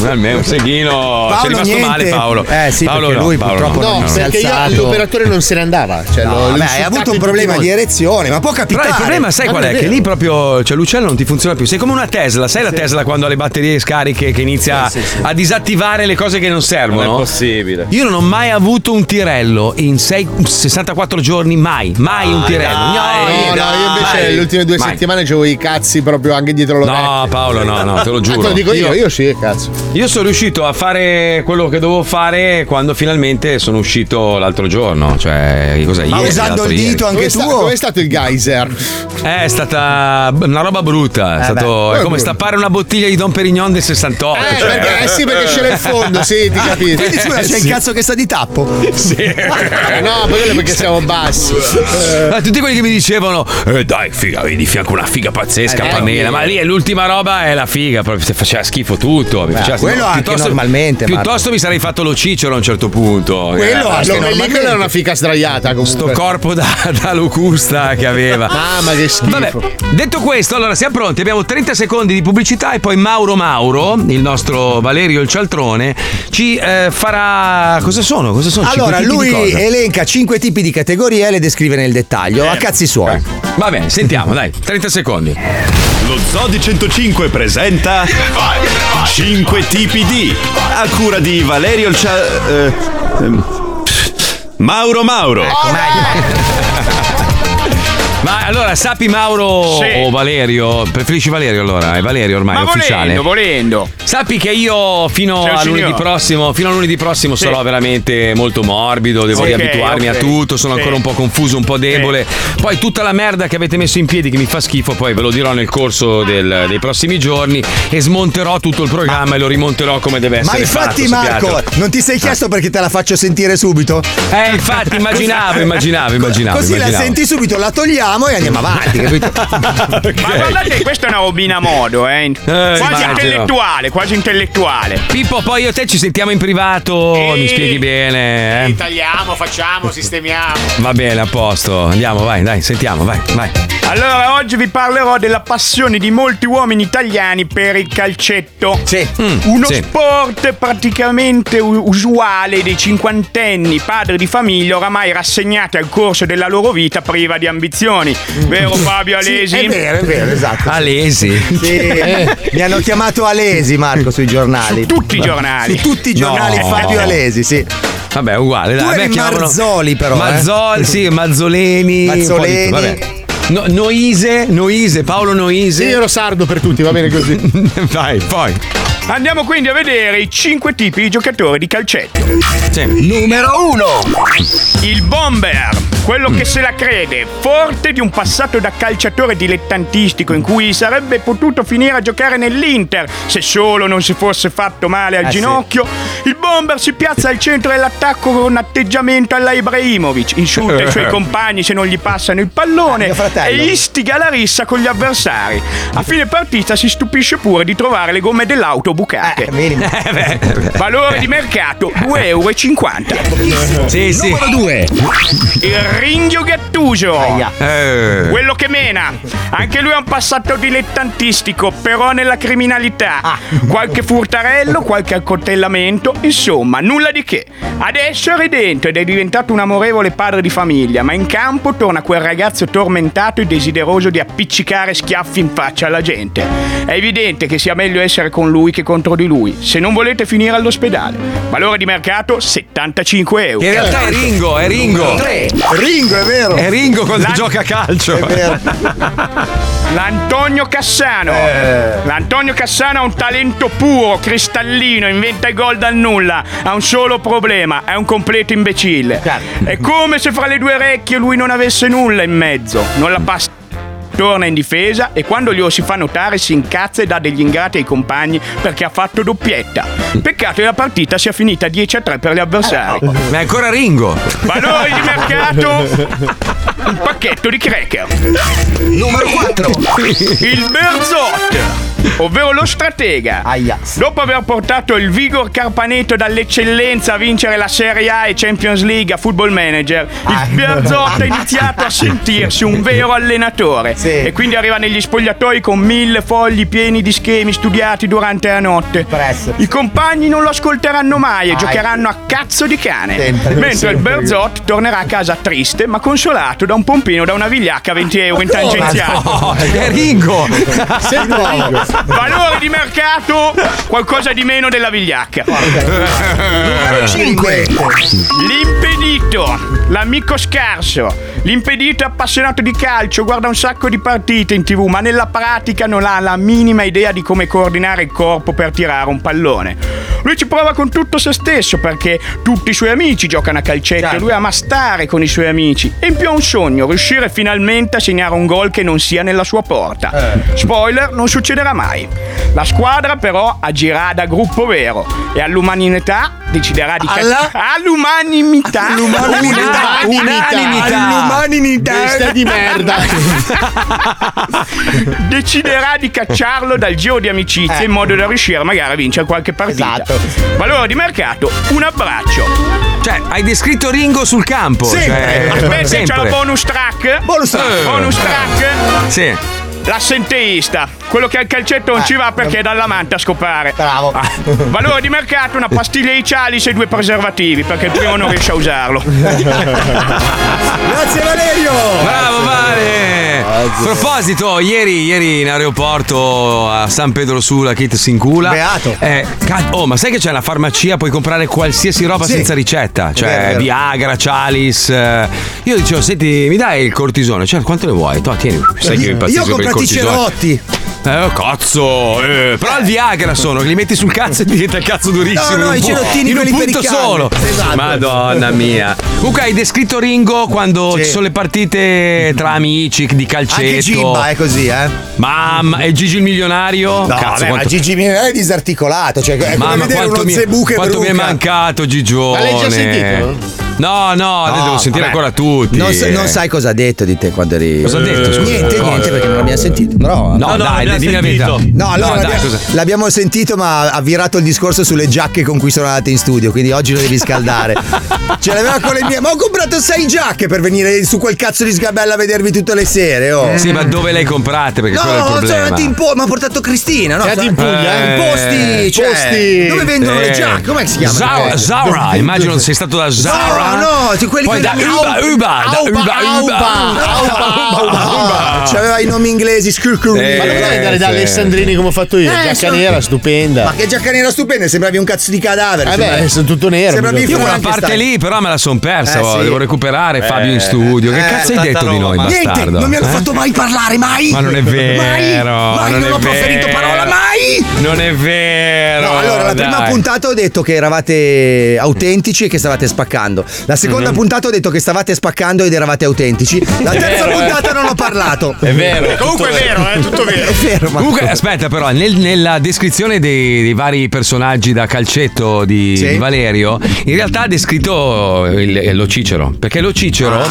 almeno, un seghino. Paolo, Ci è rimasto niente. male Paolo. Eh, sì, Paolo lui Paolo purtroppo no. No, perché io, alzato. L'operatore non se ne andava. Cioè, No, l'ho hai avuto un problema di erezione, ma può Però capitare. il problema sai Ma qual è? è Che lì proprio, cioè l'uccello non ti funziona più. Sei come una Tesla, sai la Tesla quando ha le batterie scariche che inizia a disattivare le cose che non servono? Non è possibile. Io non ho mai avuto un tirello in sei- 64 giorni, mai, mai un tirello. No, no, io invece mai. le ultime due Mai. settimane c'avevo i cazzi proprio anche dietro l'orecchio. No, Paolo, no, no, te lo Ah, giuro. te lo dico io, io sì, cazzo. Io sono riuscito a fare quello che dovevo fare quando finalmente sono uscito l'altro giorno. Cioè, cos'è? Ma Ieri, usando il ieri. dito anche Com'è, sta- tuo? com'è stato il geyser? Eh, È stata una roba brutta. È, Eh, stato, beh. è come stappare una bottiglia di Don Perignon del 68. Eh, cioè. perché, eh sì, perché c'era il fondo, sì, ti capisco. Quindi scusa, c'è sì. il cazzo che sta di tappo? Sì. Eh, No, perché, perché siamo bassi. Ah, tutti quelli che mi dicevano, eh dai, figa, vedi di fianco una figa pazzesca, Eh, Pamela. Ma lì è l'ultima roba, è la figa, proprio faceva schifo tutto. Mi Beh, faceva quello anche piuttosto- normalmente, Marco. Piuttosto mi sarei fatto lo cicero a un certo punto. Quello Eh, anche normalmente. Quella era una fica sdraiata comunque. Sto corpo da, da locusta che aveva. Mamma che schifo. Vabbè, detto questo, allora siamo pronti. Abbiamo 30 secondi di pubblicità e poi Mauro Mauro, il nostro Valerio il Cialtrone, ci eh, farà. Cosa sono? Cosa sono? Cinque Allora, tipi di lui cosa? elenca cinque tipi di categorie e le descrive nel dettaglio, a cazzi suoi. Va bene, sentiamo, dai, 30 secondi. Lo Zoo di 105 presenta 5 tipi di a cura di Valerio il Cia- eh, Mauro Mauro. Ma allora, sappi Mauro Sì. o Valerio? Preferisci Valerio allora? È Valerio ormai, Ma è ufficiale. volendo, volendo. Sappi che io fino a prossimo, fino a lunedì prossimo Sì. sarò veramente molto morbido, devo Ok, riabituarmi ok. a tutto, sono Sì. ancora un po' confuso, un po' debole. Poi tutta la merda che avete messo in piedi che mi fa schifo, poi ve lo dirò nel corso del- dei prossimi giorni e smonterò tutto il programma e lo rimonterò come deve Ma essere infatti, fatto, Marco, non ti sei chiesto perché te la faccio sentire subito? Eh, infatti, immaginavo, immaginavo, immaginavo. Così la immaginavo. senti subito, la togliamo e andiamo avanti, capito? Ma guardate, questa è una robina a modo, eh. quasi immagino. intellettuale, quasi intellettuale. Pippo, poi io e te ci sentiamo in privato, mi spieghi bene, eh? Tagliamo, facciamo, sistemiamo. Va bene, a posto. Andiamo, vai, dai, sentiamo, vai, vai. Allora, oggi vi parlerò della passione di molti uomini italiani per il calcetto. Sì. Uno sì. sport praticamente usuale dei cinquantenni, padri di famiglia oramai rassegnati al corso della loro vita priva di ambizioni. Vero Fabio Alesi? Sì, è vero, è vero, esatto. Alesi. Sì, mi hanno chiamato Alesi, Marco, sui giornali. Su tutti i giornali. Su tutti i giornali No. Fabio Alesi, sì. Vabbè, uguale, dai. Eri chiamano- Marzoli, però, eh. Mazzoli, sì, Mazzoleni. Mazzoleni. vabbè. No- Noise, Noise, Paolo Noise. Io ero sardo per tutti, va bene così. vai, poi. Andiamo quindi a vedere i cinque tipi di giocatori di calcetto. Numero uno. Il bomber, quello che se la crede, forte di un passato da calciatore dilettantistico in cui sarebbe potuto finire a giocare nell'Inter se solo non si fosse fatto male al Eh, sì. ginocchio. Il bomber si piazza al centro dell'attacco con un atteggiamento alla Ibrahimovic, insulta i suoi compagni se non gli passano il pallone fratello. e istiga la rissa con gli avversari. A fine partita si stupisce pure di trovare le gomme dell'auto bucate. Eh. Valore di mercato 2,50 euro. Sì, sì. Numero due. Il Ringhio Gattuso. Eh. Quello che mena. Anche lui ha un passato dilettantistico, però nella criminalità. Ah. Qualche furtarello, qualche accoltellamento, insomma, nulla di che. Adesso è ridente ed è diventato un amorevole padre di famiglia, ma in campo torna quel ragazzo tormentato e desideroso di appiccicare schiaffi in faccia alla gente. È evidente che sia meglio essere con lui che contro di lui, se non volete finire all'ospedale. Valore di mercato 75 euro. In realtà è Ringo, è Ringo. Ringo, è vero. È Ringo quando La- gioca a calcio. È vero. L'Antonio Cassano. Eh. L'Antonio Cassano ha un talento puro, cristallino, inventa i gol dal nulla. Ha un solo problema, è un completo imbecille. È come se fra le due orecchie lui non avesse nulla in mezzo. Non la passa. Torna in difesa e quando glielo si fa notare si incazza e dà degli ingrati ai compagni perché ha fatto doppietta. Peccato che la partita sia finita 10 a 3 per gli avversari. Ma è ancora Ringo. Valori di mercato un pacchetto di cracker. Numero 4. Il Berzot, ovvero lo stratega. Aia. Dopo aver portato il Vigor Carpaneto dall'eccellenza a vincere la Serie A e Champions League a Football Manager, il Berzot ha iniziato a sentirsi un vero allenatore. Sì. E quindi arriva negli spogliatoi con mille fogli pieni di schemi studiati durante la notte. Presto. I compagni non lo ascolteranno mai e Ai. giocheranno a cazzo di cane. Sempre, mentre il. Berzot tornerà a casa triste ma consolato da un pompino da una vigliacca a 20 euro in tangenziale. No, è Ringo. Valore di mercato qualcosa di meno della vigliacca. Numero 5. L'impedito, l'amico scarso. L'impedito è appassionato di calcio, guarda un sacco di partite in tv, ma nella pratica non ha la minima idea di come coordinare il corpo per tirare un pallone. Lui ci prova con tutto se stesso perché tutti i suoi amici giocano a calcetto e lui ama stare con i suoi amici. E in più ha un sogno, riuscire finalmente a segnare un gol che non sia nella sua porta. Spoiler, non succederà mai. La squadra però agirà da gruppo vero e all'umanità deciderà di Alla- all'umanimità All'umanità. Unanimità. All'umanità. Testa di merda. deciderà di cacciarlo dal giro di amicizia in modo da riuscire magari a vincere qualche partita. Esatto. Valore di mercato, un abbraccio. Cioè, hai descritto Ringo sul campo. Sempre. Cioè, Aspetta, c'è sempre. la bonus track. Bonus track. Bonus track. Sì. L'assenteista, quello che al calcetto non ci va perché è dall'amante a scopare. Bravo. Valore di mercato, una pastiglia di Cialis e due preservativi, perché il primo non riesce a usarlo. Grazie Valerio! Bravo Vale! A proposito, ieri, ieri in aeroporto a San Pedro Sula, Kit Sincula. Beato. Eh, oh, ma sai che c'è la farmacia, puoi comprare qualsiasi roba Sì. senza ricetta. Cioè, vero. Viagra, Cialis. eh. Io dicevo, senti, mi dai il cortisone? Cioè, quanto ne vuoi? Tu, tieni, sai che io Io ho comprato i cerotti. Eh, oh, cazzo! eh, però il Viagra sono, che li metti sul cazzo e diventa il cazzo durissimo. No, no, i cerottini, in un punto solo. Esatto. Madonna mia. Comunque hai descritto Ringo quando ci sono le partite tra amici di calcetto. Anche Gimba è così, eh. Mamma, e Gigi il milionario? No, Cazzo, vabbè, ma quanto... Gigi Minelli è disarticolato. Cioè, è come Mamma, vedere quanto, uno mi, zebuche quanto mi è mancato Gigione. Ma l'hai già sentito? No, no, adesso devo sentire vabbè. ancora tutti. Non, sa- non sai cosa ha detto di te quando eri. Cosa ha detto, scusa? Niente, Cosa? niente, perché non l'abbiamo sentito. Però. No, dai, dimmi la verità. No, allora dai, l'abbiamo, cosa- l'abbiamo sentito, ma ha virato il discorso sulle giacche con cui sono andate in studio. Quindi oggi lo devi scaldare. Ce l'aveva con le mie. Ma ho comprato sei giacche per venire su quel cazzo di sgabella a vedervi tutte le sere. Oh. Sì, ma dove le hai comprate? Perché No, quello è il sono andati in po', ma ha portato Cristina, no? In Puglia? In Eh, posti, cioè, posti. Dove vendono le Eh, giacche? Com'è che si chiama? Zara, Eh, Zara, immagino sei stato da Zara. No, no, tu quelli Poi che da Uba, Uba, da Uba, Uba. C'aveva i nomi inglesi, scurcuri. Ma non puoi andare da Alessandrini come ho fatto io, Eh, giacca nera, stupenda. Ma che giacca nera stupenda, sembravi un cazzo di cadavere. Eh beh, sembravi- sono tutto nero. Sembravi Io quella parte lì però me la son persa, Eh, devo recuperare Fabio in Eh, studio. Che eh, cazzo hai detto di noi, roba. Niente, bastardo? non mi hanno Eh? fatto mai parlare, mai. Ma non è vero, Mai, mai, non, ho proferito parola mai. Non è vero. No, allora la prima dai. puntata ho detto che eravate autentici e che stavate spaccando. La seconda Mhm. puntata ho detto che stavate spaccando ed eravate autentici. La È terza vero, eh. puntata non ho parlato. È vero. Comunque è vero, è tutto vero. È vero, ma Comunque, aspetta, però, nel- nella descrizione dei, dei vari personaggi da calcetto di, Sì. di Valerio, in realtà ha descritto il- lo Cicero. Perché lo Cicero,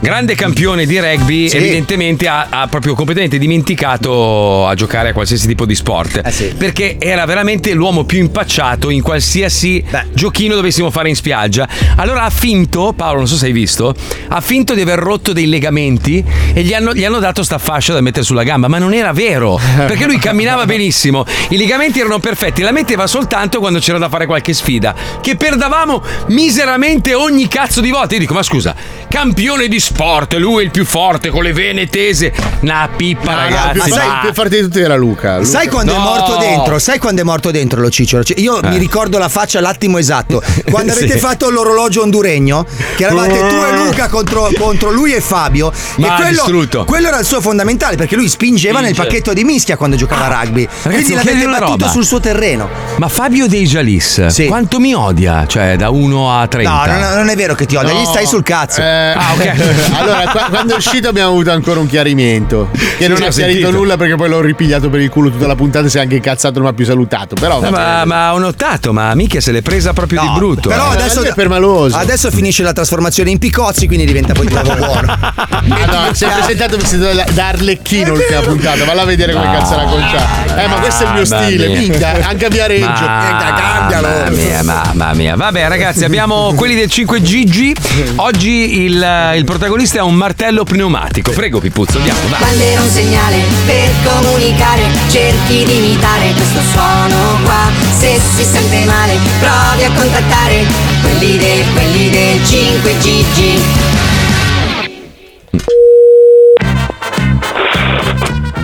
grande campione di rugby, Sì. evidentemente ha, ha proprio completamente dimenticato a giocare a qualsiasi tipo di sport. Perché era veramente l'uomo più impacciato in qualsiasi giochino dovessimo fare in spiaggia. Allora ha finto, Paolo, non so se hai visto, ha finto di aver rotto dei legamenti e gli hanno, gli hanno dato sta fascia da mettere sulla gamba, ma non era vero, perché lui camminava benissimo, i legamenti erano perfetti, la metteva soltanto quando c'era da fare qualche sfida, che perdavamo miseramente ogni cazzo di volta. Io dico, ma scusa, campione di sport, lui è il più forte con le vene tese, una pippa ragazzi. più, va. sai, più forte di tutti era Luca. Luca. Sai quando è No. Morto dentro? Sai quando è morto dentro lo Cicero? Cioè, io Eh. mi ricordo la faccia l'attimo esatto. Quando avete Sì. fatto l'orologio honduregno, che eravate tu e Luca contro, contro lui e Fabio. Ma e quello, quello era il suo fondamentale perché lui spingeva nel Spinge. pacchetto di mischia quando giocava a rugby. Quindi mi l'avete battuto roba. sul suo terreno. Ma Fabio De Jalis, quanto mi odia? Cioè, da 1 a 30? No, non, non è vero che ti odia, gli stai sul cazzo. Eh, Ah, ok. allora, qua- quando è uscito abbiamo avuto ancora un chiarimento. Che non sì, ha ho chiarito sentito. nulla perché poi l'ho ripigliato per il culo tutta la puntata. Si è anche incazzato, non mi ha più salutato. Però. No, ma, ma ho notato, ma mica se l'è presa proprio di brutto. Però eh. adesso, è permaloso. adesso finisce la trasformazione in picozzi, quindi diventa poi di nuovo buono. Ah, no, si è presentato da, da Arlecchino l'ultima puntata. Valla a vedere come Ah. cazzo la concia. Eh, ma questo è il mio stile. Minchia, anche a Viareggio. Minchia, cambialo. Mamma mia, mamma mia. Vabbè, ragazzi, abbiamo quelli del 5 Gigi. Oggi il, il protagonista è un martello pneumatico. Prego, Pipuzzo, andiamo. Vai. Quando era un segnale per comunicare, cerchi di imitare questo suono qua. Se si sente male, provi a contattare quelli del, quelli del 5 Gigi.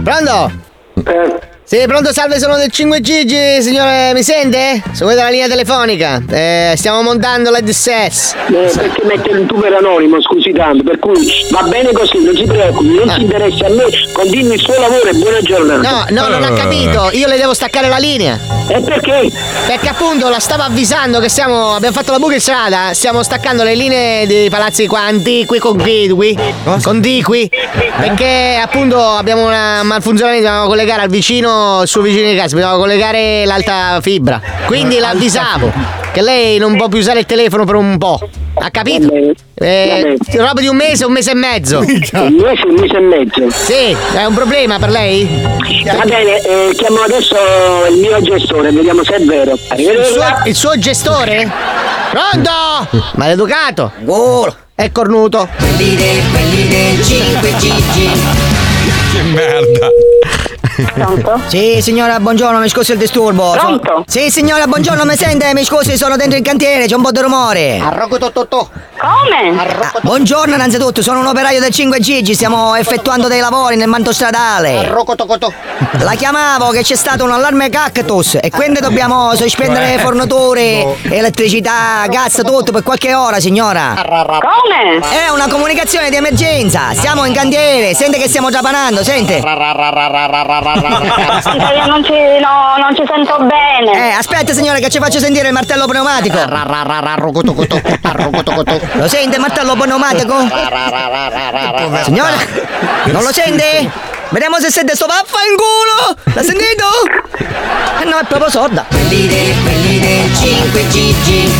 Pronto? Sì, pronto, salve, sono del 5 Gigi, signore, mi sente? Seguite la linea telefonica. Eh, stiamo montando l'EDSS. Eh, perché mettere il tuo per anonimo, scusi tanto, per cui va bene così, non si preoccupi, non si interessa a me, continui il suo lavoro e buona giornata. No, no, non ha capito. Io le devo staccare la linea. E perché? Perché appunto la stavo avvisando che stiamo. Abbiamo fatto la buca in strada. Stiamo staccando le linee dei palazzi qua antiqui, contigui. Contigui. Perché appunto abbiamo una malfunzionamento. Dobbiamo collegare al vicino, il suo vicino di casa. Dobbiamo collegare l'alta fibra. Quindi l'avvisavo. Che lei non può più usare il telefono per un po'. Ha capito? Eh, roba di un mese, un mese e mezzo. Un mese, un mese e mezzo. Sì, è un problema per lei? Va bene, eh, chiamo adesso il mio gestore, vediamo se è vero. Il suo, il suo gestore? Pronto? Maleducato. È cornuto. Quelli del, quelli del 5GG. Che merda. Pronto? Sì, signora, buongiorno, mi scusi il disturbo. Sono- Pronto? Sì, signora, buongiorno, mi sente? Mi scusi, sono dentro il cantiere, c'è un po' di rumore. Arrocotototò. Come? Buongiorno innanzitutto, sono un operaio del 5 Gigi, stiamo effettuando dei lavori nel manto stradale. Arrocotocotò. La chiamavo che c'è stato un allarme cactus e quindi dobbiamo sospendere forniture, elettricità, gas, tutto per qualche ora, signora. Come? È una comunicazione di emergenza, siamo in cantiere, sente che stiamo trapanando, sente? Io non ci, no, non ci sento bene. Eh, aspetta signore che ci faccio sentire il martello pneumatico. Lo sente il martello pneumatico? Signore, non lo sente? Vediamo se sente sto vaffanculo! L'ha sentito? Eh no, è proprio sorda. Quelli del, quelli del 5GG.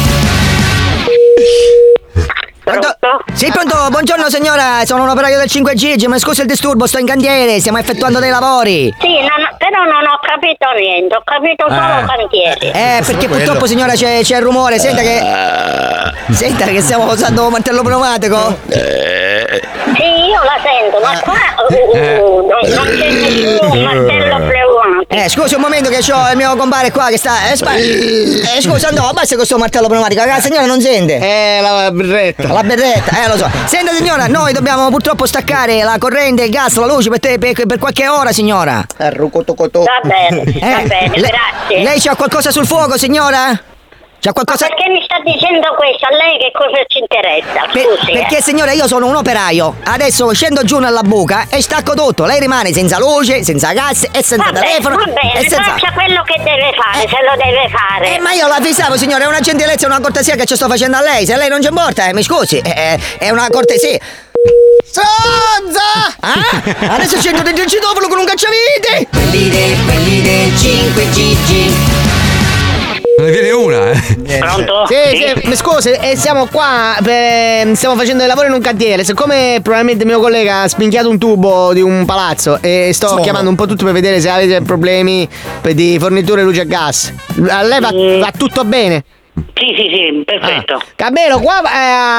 Pronto? Sì, pronto, buongiorno signora, sono un operaio del 5 Gigi, mi scusi il disturbo, sto in cantiere, stiamo effettuando dei lavori. Sì, non- però non ho capito niente, ho capito solo Eh. cantieri. Eh, perché purtroppo signora c'è, c'è il rumore, senta che. Senta che stiamo usando un martello pneumatico? Sì, io la sento, ma qua uh, Eh. uh, non, non c'è nessun martello pneumatico. Eh, scusi un momento che ho il mio compare qua che sta. Eh, spa- eh, scusa, no, basta questo martello pneumatico, la signora non sente. Eh, la berretta. La berretta, eh lo so. Senta signora, noi dobbiamo purtroppo staccare la corrente, il gas, la luce per, te, per, per qualche ora, signora. Arrocotocotò. Va bene, va Eh, bene, grazie. Lei c'ha qualcosa sul fuoco, signora? C'ha qualcosa. Perché mi sta dicendo questo? A lei che cosa ci interessa? Per- Scusi. eh. perché signora io sono un operaio Adesso scendo giù nella buca e stacco tutto Lei rimane senza luce, senza gas e senza Va bene, telefono va bene, e senza... faccia quello che deve fare, se lo deve fare. Eh, ma io la fissavo signora, è una gentilezza una cortesia che ci sto facendo a lei Se lei non ci importa, eh, mi scusi, eh, è una cortesia Stronza! Ah, adesso scendo dentro il citofono con un cacciavite Quelli del, quelli del 5GG. Non ne viene una, eh. Pronto? Sì, sì, mi scusi, eh, siamo qua, per- stiamo facendo dei lavori in un cantiere. Siccome probabilmente mio collega ha spinchiato un tubo di un palazzo e sto Sono. chiamando un po' tutti per vedere se avete problemi di forniture luce e gas. A lei va, va tutto bene? Sì, sì, sì, perfetto. Cabelo, qua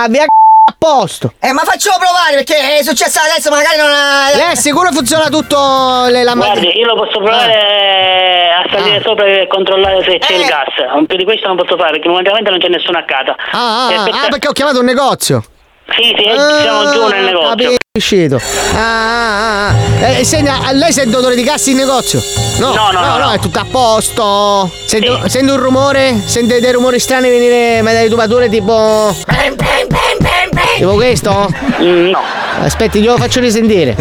eh, via a posto. Eh, ma faccelo provare perché è successo adesso, magari non ha... È sicuro funziona tutto le lampadine? Guardi, io lo posso provare eh, a salire sopra e controllare se c'è il gas. Un più di questo non posso fare, perché momentalmente non c'è nessuno a casa. Ah, ah, aspetta- ah, perché ho chiamato un negozio. Sì, sì, siamo giù nel negozio. Capiscito. Ah, ah, ah. Eh, senti, a lei sente odore di gas in negozio? No, No, no, no, no. è tutto a posto. Sente, sente un rumore? Sente dei rumori strani venire dalle tubature tipo. Tipo questo? Mm, no. Aspetti, glielo faccio risentire.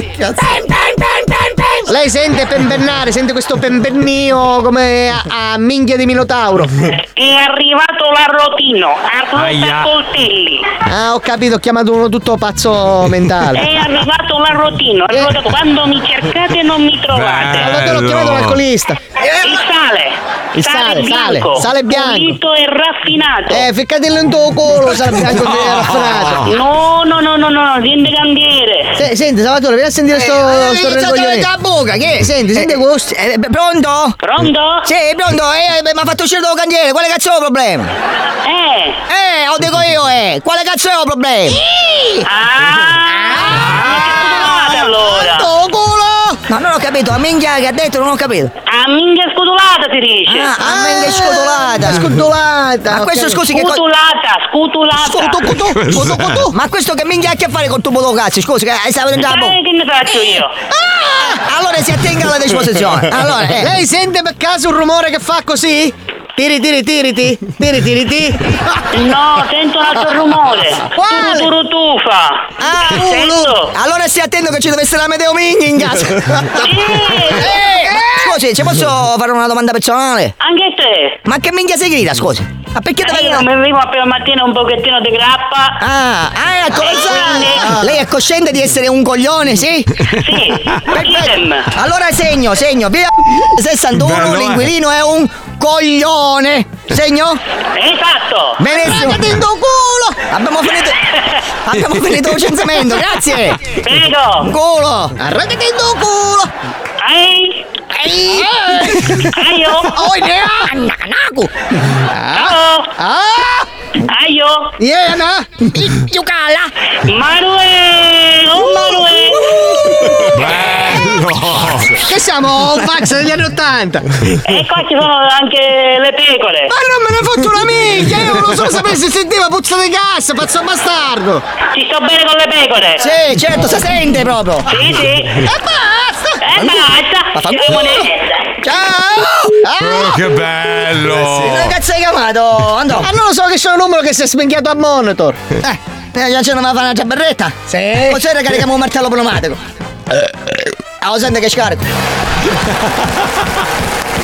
Lei sente pembernare, sente questo pembernio come a, a minchia di Minotauro. È arrivato l'arrotino, a Aia. coltelli. Ah, ho capito, ho chiamato uno tutto pazzo mentale. È arrivato l'arrotino. Allora, quando mi cercate non mi trovate. Allora te l'ho chiamato l'alcolista. Il sale. Il sale, sale, bianco, sale bianco. Pulito e raffinato. Eh, ficcatelo in tuo culo, sale bianco che è raffinato. No, no, no, no, no, vieni candiere. Se- senti, Salvatore, vieni a sentire sto, sto regoglione. la bocca, che? Senti, senti Eh, questo. eh, pronto? Pronto? Sì, pronto, eh, mi ha fatto uscire dal cantiere, quale cazzo è il problema? Eh. Eh, lo dico io, eh, quale cazzo è il problema? Ah, allora. Tuo culo! No, non ho capito, a minchia che ha detto, non ho capito. A minchia scutulata si dice. Ah, a minchia scotolata. Scotolata. Ma questo, scusi, che cosa... Scutulata, scutulata. Scutu, cutu, cutu. Ma questo che minchia ha a che fare con tubo cazzo? Scusi, che stavo dentro la bocca. Che ne faccio io? Ah, allora si attenga alla disposizione. Allora, eh. Lei sente per caso un rumore che fa così? Tiri tiri tiriti, tiri tiri ti. No, sento un altro rumore. Quale? Turu turu tufa. Ah, Sento. allora stia attento che ci deve essere la Medeo Minghi in casa. Eh, Scusi, ci posso fare una domanda personale? Anche te. Ma che minchia sei grida, scusi? Ma perché Eh, deve io mi vivo per mattina un pochettino di grappa. Ah, ah, ecco, Lei è cosciente di essere un coglione, sì? Sì, Perfetto. Allora segno, segno, via 61, Bello, eh. l'inquilino è un coglione. Segno? Esatto. Benissimo. Culo! Abbiamo finito. Abbiamo finito il censimento, grazie! Prego! Culo! Arragatendo culo! Ai! Ai! Aio! Oh, ne Naku! Ciao! Ah! Aio! Iena! Giucala! Marue! Oh, Marue! Che siamo Max degli anni 80? E qua ci sono anche le pecore. Ma non me ne fotto una minchia! Io non so sapere se sentiva puzza di gas, pazzo bastardo! Ci sto bene con le pecore. Sì, certo, si sente proprio! Sì, sì. E basta! E basta! Ci siamo Ciao! Oh, che bello! Che ragazzo hai chiamato? Andò! Ah, non lo so che c'è un numero che si è spenghiato a monitor! Eh, prima c'è una una berretta? Sì! Cos'è che carichiamo un martello pneumatico? Ah, lo sente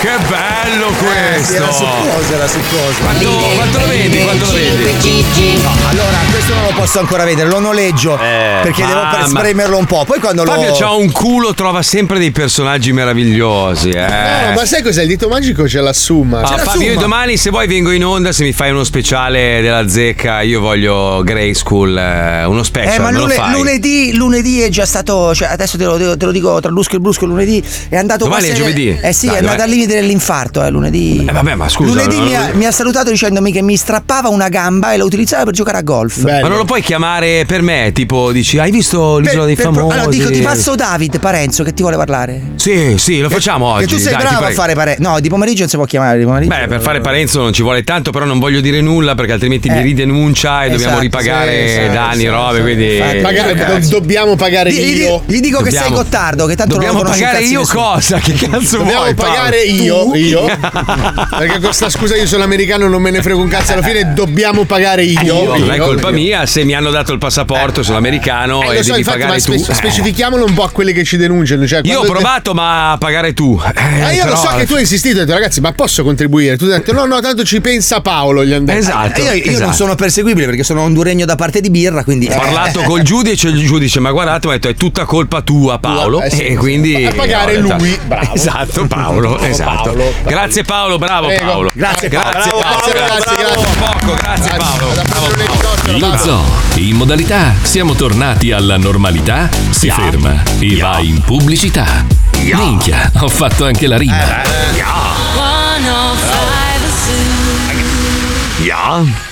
che bello questo! Era succoso, era succoso. Quanto, quanto lo vedi? Quanto lo vedi? No, allora, questo non lo posso ancora vedere, lo noleggio perché devo spremerlo un po'. Poi quando Fabio lo. c'ha un culo, trova sempre dei personaggi meravigliosi. Eh. No, ma sai cos'è? Il dito magico c'è la summa. Ah, Fabio, io domani se vuoi vengo in onda, se mi fai uno speciale della zecca, io voglio Grey School, eh, uno special, Eh, ma me lo lune- fai? lunedì, lunedì è già stato. Cioè, adesso te lo, te lo dico tra lusco e brusco. Lunedì è andato Domani quasi- è giovedì? Eh sì, Dai, è andato al limite dell'infarto. Eh, lunedì. Eh, vabbè, ma scusa, Lunedì non- mi, ha, mi ha salutato dicendomi che mi strappava una gamba e la utilizzava per giocare a golf. Ma non lo puoi chiamare per me? Tipo, dici, hai visto l'isola dei Per- per- famosi? allora dico, ti passo David Parenzo che ti vuole parlare. Sì, sì, lo facciamo Che oggi. tu sei dai, bravo a fare Parenzo. No, di pomeriggio non si può chiamare. Di pomeriggio. Beh, per fare Parenzo non ci vuole tanto, però non voglio dire nulla perché altrimenti mi Eh. ridenuncia e dobbiamo Esatto, ripagare sì, esatto, danni, esatto, robe, quindi... Infatti, Paga- dobbiamo pagare Gli- io. gli dico che sei Dobbiamo- Gottardo, che tanto Dobbiamo non lo pagare io nessuno. cosa? Che cazzo Dobbiamo vuoi, Paolo? pagare io, Tu? io. Perché con sta scusa io sono americano, non me ne frego un cazzo. Alla fine dobbiamo pagare io. Non è Io, colpa io. mia se mi hanno dato il passaporto, sono americano Eh, e lo so, devi infatti, pagare ma spe- tu. Eh. specifichiamolo un po' a quelli che ci denunciano. Cioè, Io ho provato, ma a pagare tu. Eh, Ah, io lo però- so che tu hai insistito, hai detto ragazzi, ma posso contribuire? Tu hai detto no, no, tanto ci pensa Paolo. Gli detto. Esatto. Eh, Io, io non esatto. sono perseguibile perché sono un duregno da parte di birra, quindi. Ho parlato col giudice, il giudice mi ha guardato e mi ha detto è tutta colpa tua Paolo Eh, sì, e quindi... A pagare lui, bravo. Esatto Paolo, esatto. Paolo, bravo. Grazie Paolo, bravo Prego. Paolo. Grazie, grazie Paolo. Paolo. Grazie, grazie, grazie. Poco, grazie Paolo. Bravo, Paolo. Lo zoo, in modalità siamo tornati alla normalità, si ferma e va in pubblicità. Minchia, ho fatto anche la rima. 105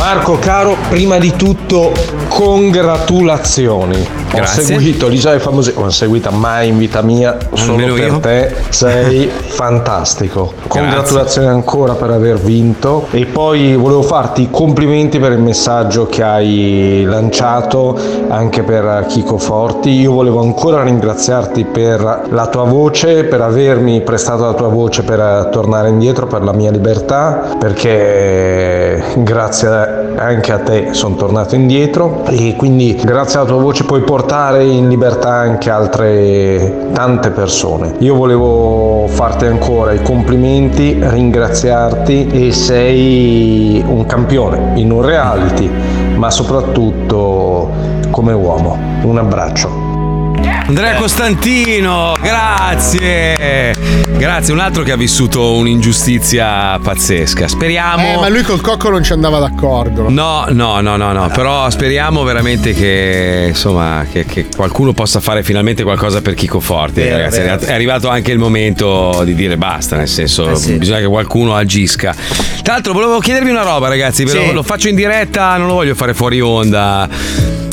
Marco caro, prima di tutto congratulazioni. Grazie. Ho seguito l'isola dei famosi, non ho seguita mai in vita mia, solo Almeno per io. te sei fantastico. Congratulazioni ancora per aver vinto e poi volevo farti i complimenti per il messaggio che hai lanciato anche per Chico Forti. Io volevo ancora ringraziarti per la tua voce, per avermi prestato la tua voce per tornare indietro per la mia libertà, perché grazie anche a te sono tornato indietro e quindi grazie alla tua voce puoi portare in libertà anche altre tante persone. Io volevo farti ancora i complimenti, ringraziarti e sei un campione in un reality, ma soprattutto come uomo. Un abbraccio. Andrea Costantino, grazie. Grazie, un altro che ha vissuto un'ingiustizia pazzesca. Speriamo. Eh, ma lui col cocco non ci andava d'accordo. No, no, no, no, no, però speriamo veramente che insomma che, che qualcuno possa fare finalmente qualcosa per Chico Forti. Vero, ragazzi. vero. È arrivato anche il momento di dire basta, nel senso Eh sì. bisogna che qualcuno agisca. Tra l'altro volevo chiedervi una roba, ragazzi, ve lo, Sì. lo faccio in diretta, non lo voglio fare fuori onda.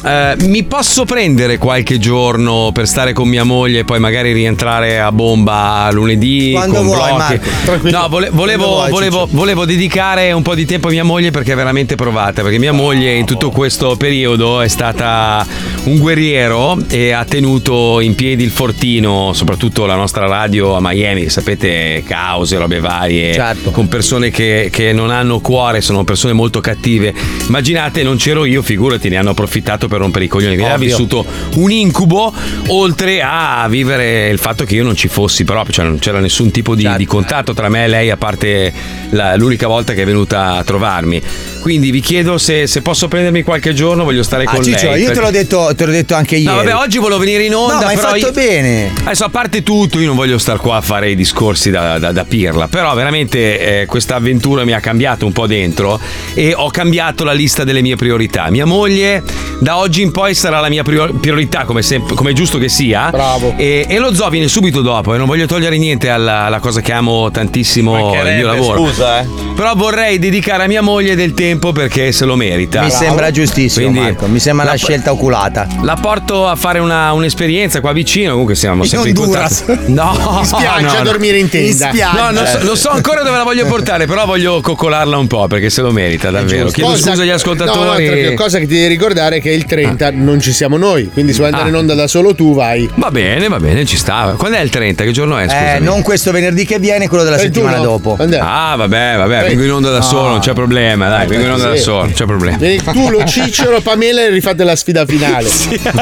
Eh, mi posso prendere qualche giorno per stare con mia moglie e poi magari rientrare a bomba lunedì Quando con vuoi, blocchi? No, vole- volevo, vuoi, volevo, volevo dedicare un po' di tempo a mia moglie perché è veramente provata. Perché mia moglie in tutto questo periodo è stata un guerriero e ha tenuto in piedi il fortino, soprattutto la nostra radio a Miami. Sapete, cause, robe varie, Certo. con persone che, che non hanno cuore, sono persone molto cattive. Immaginate, non c'ero io, figurati, ne hanno approfittato per per rompere i coglioni. Ha vissuto un incubo, oltre a vivere il fatto che io non ci fossi proprio, cioè non c'era nessun tipo di, di contatto tra me e lei, a parte la- l'unica volta che è venuta a trovarmi. Quindi vi chiedo se, se posso prendermi qualche giorno, voglio stare Ah, con Ciccio, lei. io te l'ho, perché- detto, te l'ho detto anche ieri. No, vabbè, oggi volevo venire in onda. No, ma hai però fatto io- bene. Adesso, a parte tutto, io non voglio star qua a fare i discorsi da, da- da pirla, però veramente eh, questa avventura mi ha cambiato un po' dentro e ho cambiato la lista delle mie priorità. Mia moglie da oggi in poi sarà la mia prior- priorità, come, sempre- come è giusto che sia. Bravo. E, e lo zoo viene subito dopo e non voglio togliere niente alla, alla cosa che amo tantissimo, il mio lavoro. Scusa, eh. Però vorrei dedicare a mia moglie del tempo perché se lo merita. Mi sembra giustissimo, Quindi- Marco. Mi sembra la- una scelta oculata. La porto a fare una- un'esperienza qua vicino. Comunque siamo In sempre Honduras. contatto. No, In spiaggia no, a no. dormire in tenda. In. No, non so, non so ancora dove la voglio portare, però voglio coccolarla un po' perché se lo merita, davvero. Chiedo Cosa- scusa agli No, no, ascoltatori. tranquillo, cosa che ti devi ricordare è che il 30 non ci siamo noi, quindi se vuoi andare Ah. in onda da solo tu vai. Va bene, va bene, ci sta. Quando è il 30? Che giorno è? Eh, Scusami. non questo venerdì che viene, quello della 31. settimana dopo. Ah, vabbè, vabbè, Eh. vengo in onda da solo, non c'è problema, dai, vengo in onda da Sì. solo, non c'è problema. Vieni tu, lo Cicciolo, Pamela e rifate la sfida finale.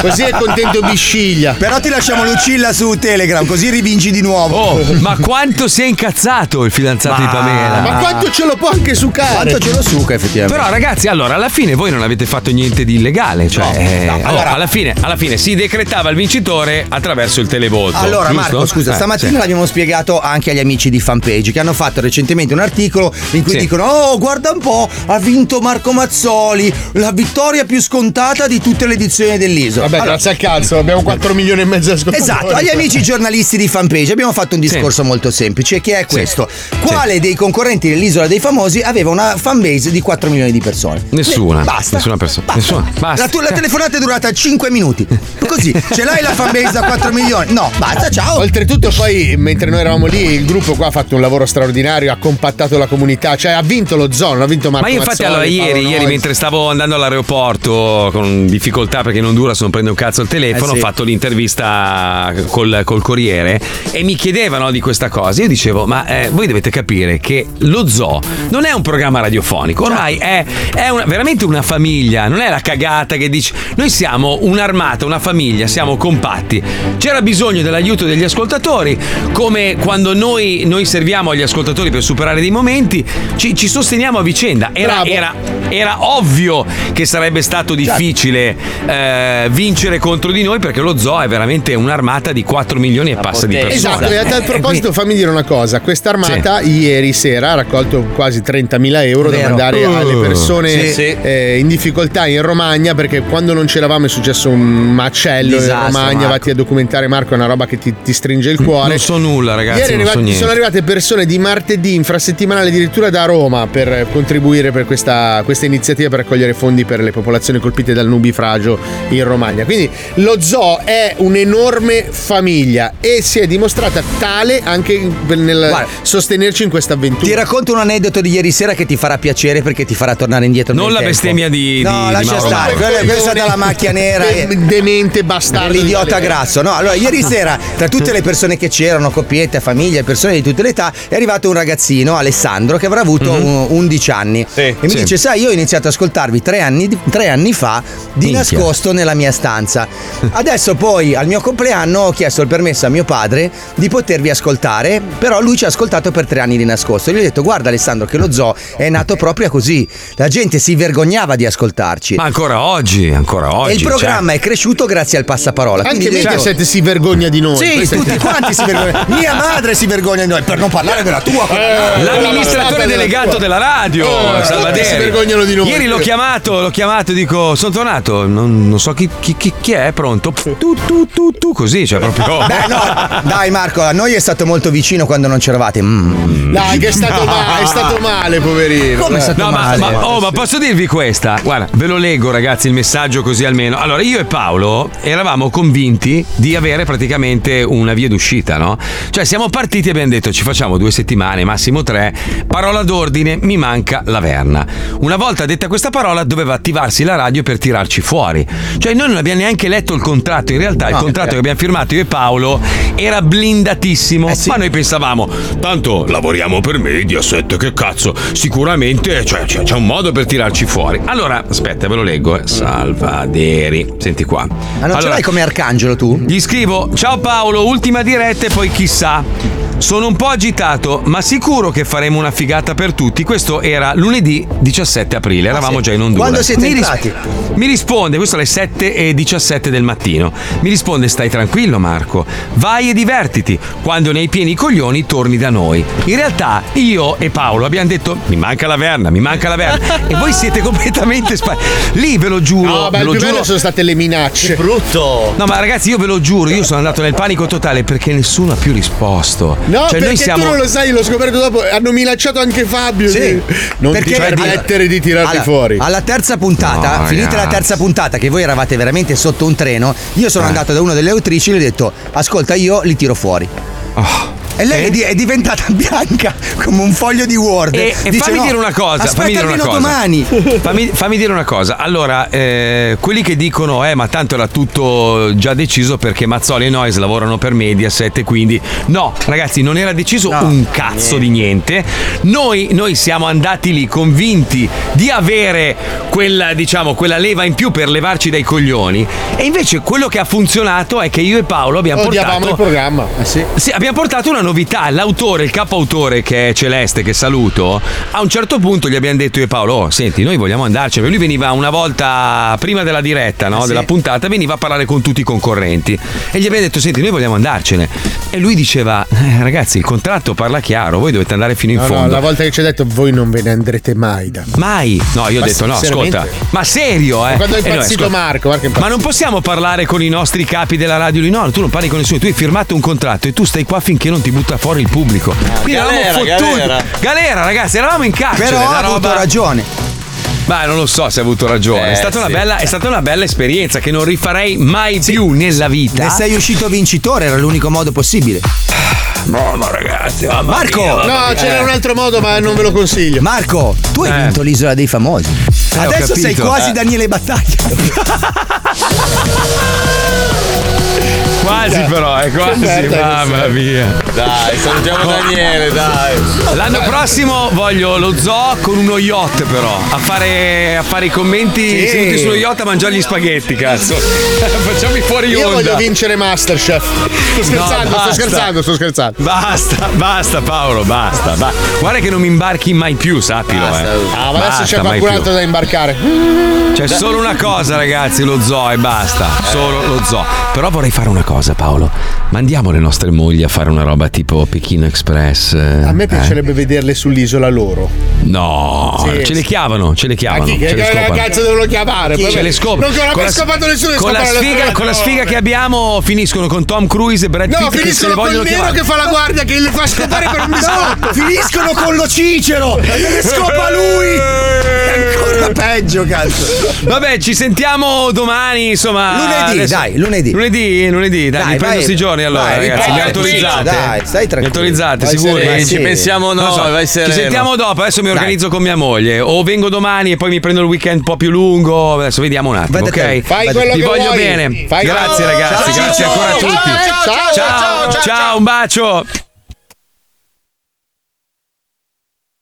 Così è contento Bisciglia. Però ti lasciamo Lucilla su Telegram, così rivinci di nuovo. Oh, ma quanto si è incazzato il fidanzato di Pamela? Ma quanto ce lo può anche succare? Quanto ce lo suca, effettivamente. Però ragazzi, allora alla fine voi non avete fatto niente di illegale, cioè eh, oh, allora- alla, fine, alla fine si decretava il vincitore attraverso il televoto. Allora, giusto? Marco, scusa, Eh, stamattina sì. l'abbiamo spiegato anche agli amici di fanpage che hanno fatto recentemente un articolo in cui Sì. dicono: Oh, guarda un po', ha vinto Marco Mazzoli, la vittoria più scontata di tutte le edizioni dell'isola. Vabbè, Allora, grazie al cazzo, abbiamo 4 milioni e mezzo di ascoltatori. Esatto, agli amici giornalisti di fanpage abbiamo fatto un discorso molto semplice che è questo. Quale dei concorrenti dell'isola dei famosi aveva una fanbase di 4 milioni di persone? Nessuna. Basta. Nessuna persona. Nessuna. Basta. La, tu- la telefonata è durata 5 minuti. Così, ce l'hai la fanbase da 4 milioni? No, basta, ciao. Oltretutto, poi, mentre noi eravamo lì, il gruppo qua ha fatto un lavoro straordinario, ha compattato la comunità, cioè ha vinto lo zoo, non ha vinto Marco Ma io infatti Mazzoli, allora Paolo ieri, ieri Noyes. mentre stavo andando all'aeroporto con difficoltà perché in Honduras non prendo un cazzo il telefono, Eh sì. ho fatto l'intervista col, col Corriere e mi chiedevano di questa cosa. Io dicevo, ma eh, voi dovete capire che lo zoo non è un programma radiofonico, ormai è, è una- veramente una famiglia, non è la cagata che dici. Noi siamo un'armata, una famiglia, siamo compatti. C'era bisogno dell'aiuto degli ascoltatori, come quando noi, noi serviamo agli ascoltatori per superare dei momenti, ci, ci sosteniamo a vicenda. Era. Era- era ovvio che sarebbe stato difficile eh, vincere contro di noi perché lo zoo è veramente un'armata di 4 milioni e passa di persone. Esatto, e a tal proposito fammi dire una cosa, questa armata ieri sera ha raccolto quasi 30.000 euro da Vero. mandare Uh, alle persone sì, sì. eh, in difficoltà in Romagna perché quando non c'eravamo è successo un macello Disastro, in Romagna, Marco. vatti a documentare Marco, è una roba che ti, ti stringe il cuore. Non so nulla, ragazzi. Ieri non so arrivati- niente. sono arrivate persone di martedì infrasettimanale addirittura da Roma per contribuire per questa, questa iniziativa per raccogliere fondi per le popolazioni colpite dal nubifragio in Romagna. Quindi lo zoo è un'enorme famiglia e si è dimostrata tale anche nel Guarda, sostenerci in questa avventura. Ti racconto un aneddoto di ieri sera che ti farà piacere perché ti farà tornare indietro. Non la tempo. bestemmia di- No, di- di lascia Mauro stare. Quella, quella è stata la macchia nera. e- De- demente bastardo. L'idiota grasso. No, allora, ieri sera, tra tutte le persone che c'erano, coppiette, famiglie, persone di tutte le età, è arrivato un ragazzino, Alessandro, che avrà avuto un- 11 anni. E mi Sì. dice: Sai, io ho iniziato ad ascoltarvi tre anni, tre anni fa di Minchia. nascosto nella mia stanza. Adesso, poi, al mio compleanno, ho chiesto il permesso a mio padre di potervi ascoltare, però lui ci ha ascoltato per tre anni di nascosto. Gli ho detto: Guarda, Alessandro, che lo zoo è nato proprio così. La gente si vergognava di ascoltarci. Ma ancora oggi, ancora oggi. E il programma cioè- è cresciuto grazie al passaparola. Anche Quindi detto- Mediaset si vergogna di noi. Sì, è- tutti quanti si vergognano. Mia madre si vergogna di noi, per non parlare della tua. Eh, L'amministratore della delegato tua. della radio, Oh, Salvaderi. si vergognano di noi. Ieri l'ho chiamato, l'ho chiamato, dico, sono tornato, non, non so chi, chi- chi- chi è, pronto? Tu, tu, tu, tu, così, cioè proprio. Beh, no, dai Marco, a noi è stato molto vicino quando non c'eravate. Mm. Dai, che è stato, ma- è stato male, poverino. Come è stato No, ma, male? ma- oh, ma posso dirvi questa? Guarda, ve lo leggo, ragazzi, il messaggio così almeno. Allora, io e Paolo eravamo convinti di avere praticamente una via d'uscita, no? Cioè, siamo partiti e abbiamo detto ci facciamo due settimane, massimo tre. Parola d'ordine, mi manca la verna. Allora, una volta detta questa parola, doveva attivarsi la radio per tirarci fuori. Cioè, noi non abbiamo neanche letto il contratto. In realtà, il contratto che abbiamo firmato io e Paolo era blindatissimo. Ma noi pensavamo, tanto lavoriamo per Mediaset, che cazzo, sicuramente cioè, c'è, c'è un modo per tirarci fuori. Allora, aspetta, ve lo leggo. eh. Salvaderi, senti qua. Ma non ce l'hai come arcangelo tu? Gli scrivo: Ciao Paolo, ultima diretta e poi chissà. Sono un po' agitato, ma sicuro che faremo una figata per tutti. Questo era lunedì 17 aprile, eravamo sì. già in ondura. Quando siete mi, entrati? mi risponde, questo alle 7 e 17 del mattino. Mi risponde: Stai tranquillo, Marco. Vai e divertiti. Quando ne hai pieni i coglioni, torni da noi. In realtà, io e Paolo abbiamo detto: Mi manca la verna, mi manca la verna. e voi siete completamente spa- Lì ve lo giuro. No, ma ve lo più giuro. sono state le minacce. brutto. No, ma ragazzi, io ve lo giuro, io sono andato nel panico totale perché nessuno ha più risposto. No, cioè, perché noi siamo. tu non lo sai, l'ho scoperto dopo. Hanno minacciato anche Fabio. Sì. Non Perché ti permettere di tirarli alla- fuori. Alla terza puntata, No, finita la ragazzi. terza puntata, che voi eravate veramente sotto un treno, io Eh. sono andato da una delle autrici e gli ho detto: Ascolta, io li tiro fuori. Oh. E lei è, di- è diventata bianca come un foglio di Word. E, e Dice, fammi "No, dire una cosa, Aspetta fammi dire una cosa. domani. Fammi, fammi dire una cosa. Allora, eh, quelli che dicono, eh, ma tanto era tutto già deciso perché Mazzoli e Noyes lavorano per Mediaset, e quindi no, ragazzi, non era deciso un cazzo di niente. Noi, noi siamo andati lì convinti di avere quella, diciamo, quella leva in più per levarci dai coglioni. E invece quello che ha funzionato è che io e Paolo abbiamo Odiavamo portato. il programma. Eh sì. Sì, abbiamo portato una novità. L'autore, il capo autore che è Celeste, che saluto, a un certo punto gli abbiamo detto io e Paolo, oh, senti, noi vogliamo andarcene. Lui veniva una volta prima della diretta, no? della puntata, veniva a parlare con tutti i concorrenti. E gli abbiamo detto, senti, noi vogliamo andarcene. E lui diceva, "Eh, ragazzi, il contratto parla chiaro, voi dovete andare fino in No, no, fondo. la volta che ci hai detto voi non ve ne andrete mai da Mai? No, io ho Ma detto no, ascolta. Ma serio, eh? Quando è Eh, no, impazzito ascolta. Marco, che è Ma impazzito. non possiamo parlare con i nostri capi della radio lì? No, tu non parli con nessuno, tu hai firmato un contratto e tu stai qua finché non ti butta fuori il pubblico. Quindi galera, eravamo fottuti. galera. Galera, ragazzi, eravamo in carcere. Però ha avuto ragione. Ma non lo so se ha avuto ragione. Eh, è, stata una sì. bella, è stata una bella esperienza che non rifarei mai più nella vita. Ne sei uscito vincitore, era l'unico modo possibile. No, no, ragazzi. mamma Marco! mia, mamma No, mia. c'era un altro modo, ma non ve lo consiglio. Marco, tu hai Eh. vinto l'isola dei famosi. ho Adesso sei quasi Eh. Daniele Battaglia. Quasi però, è quasi, merda che mamma mia. Dai, salutiamo Daniele, dai. L'anno prossimo voglio lo zoo con uno yacht però, a fare, a fare i commenti Sì. seduti sullo yacht a mangiare gli spaghetti, cazzo. Facciami fuori Io onda. voglio vincere Masterchef. Sto scherzando, sto basta. scherzando, sto scherzando. Basta, basta Paolo, basta. ba- Guarda che non mi imbarchi mai più, sappilo. Basta. Eh. Ah, ma adesso c'è qualcun altro da imbarcare. C'è solo una cosa, ragazzi, lo zoo e basta. Solo lo zoo. Però vorrei fare una cosa, Paolo. Mandiamo le nostre mogli a fare una roba tipo Pechino Express. eh, A me eh? piacerebbe vederle sull'isola loro. No, Sì. ce le chiamano, ce le Ma chiamano. chi ce che, le scopano. cazzo devono chiamare? Ce le scopano. Non ancora Con la- scopato nessuno con la, sfiga, con la sfiga che abbiamo finiscono con Tom Cruise e Brad No, Pitt le finiscono col vogliono nero chiamare. che fa la guardia che li fa scopare per un biscotto. finiscono con lo Cicero e ne scopa lui. È ancora peggio, cazzo. Vabbè, ci sentiamo domani, insomma. Lunedì, dai, lunedì. Lunedì, lunedì, dai, Dai, mi prendo vai. sti giorni allora, Vai, ragazzi. Mi autorizzate. dai, stai tranquillo. Autorizzate, sicuri? sereno. Ci pensiamo Non noi, vai sereno. Ci sentiamo dopo, adesso mi Dai. organizzo con mia moglie. O vengo domani e poi mi prendo il weekend un po' più lungo. Adesso vediamo un attimo, Vedete, ok? Fai quello Vi che voglio vuoi. bene. Fai Grazie ragazzi, Ciao, grazie ciao, ancora a ciao, tutti. ciao, ciao, ciao, ciao, ciao, un bacio.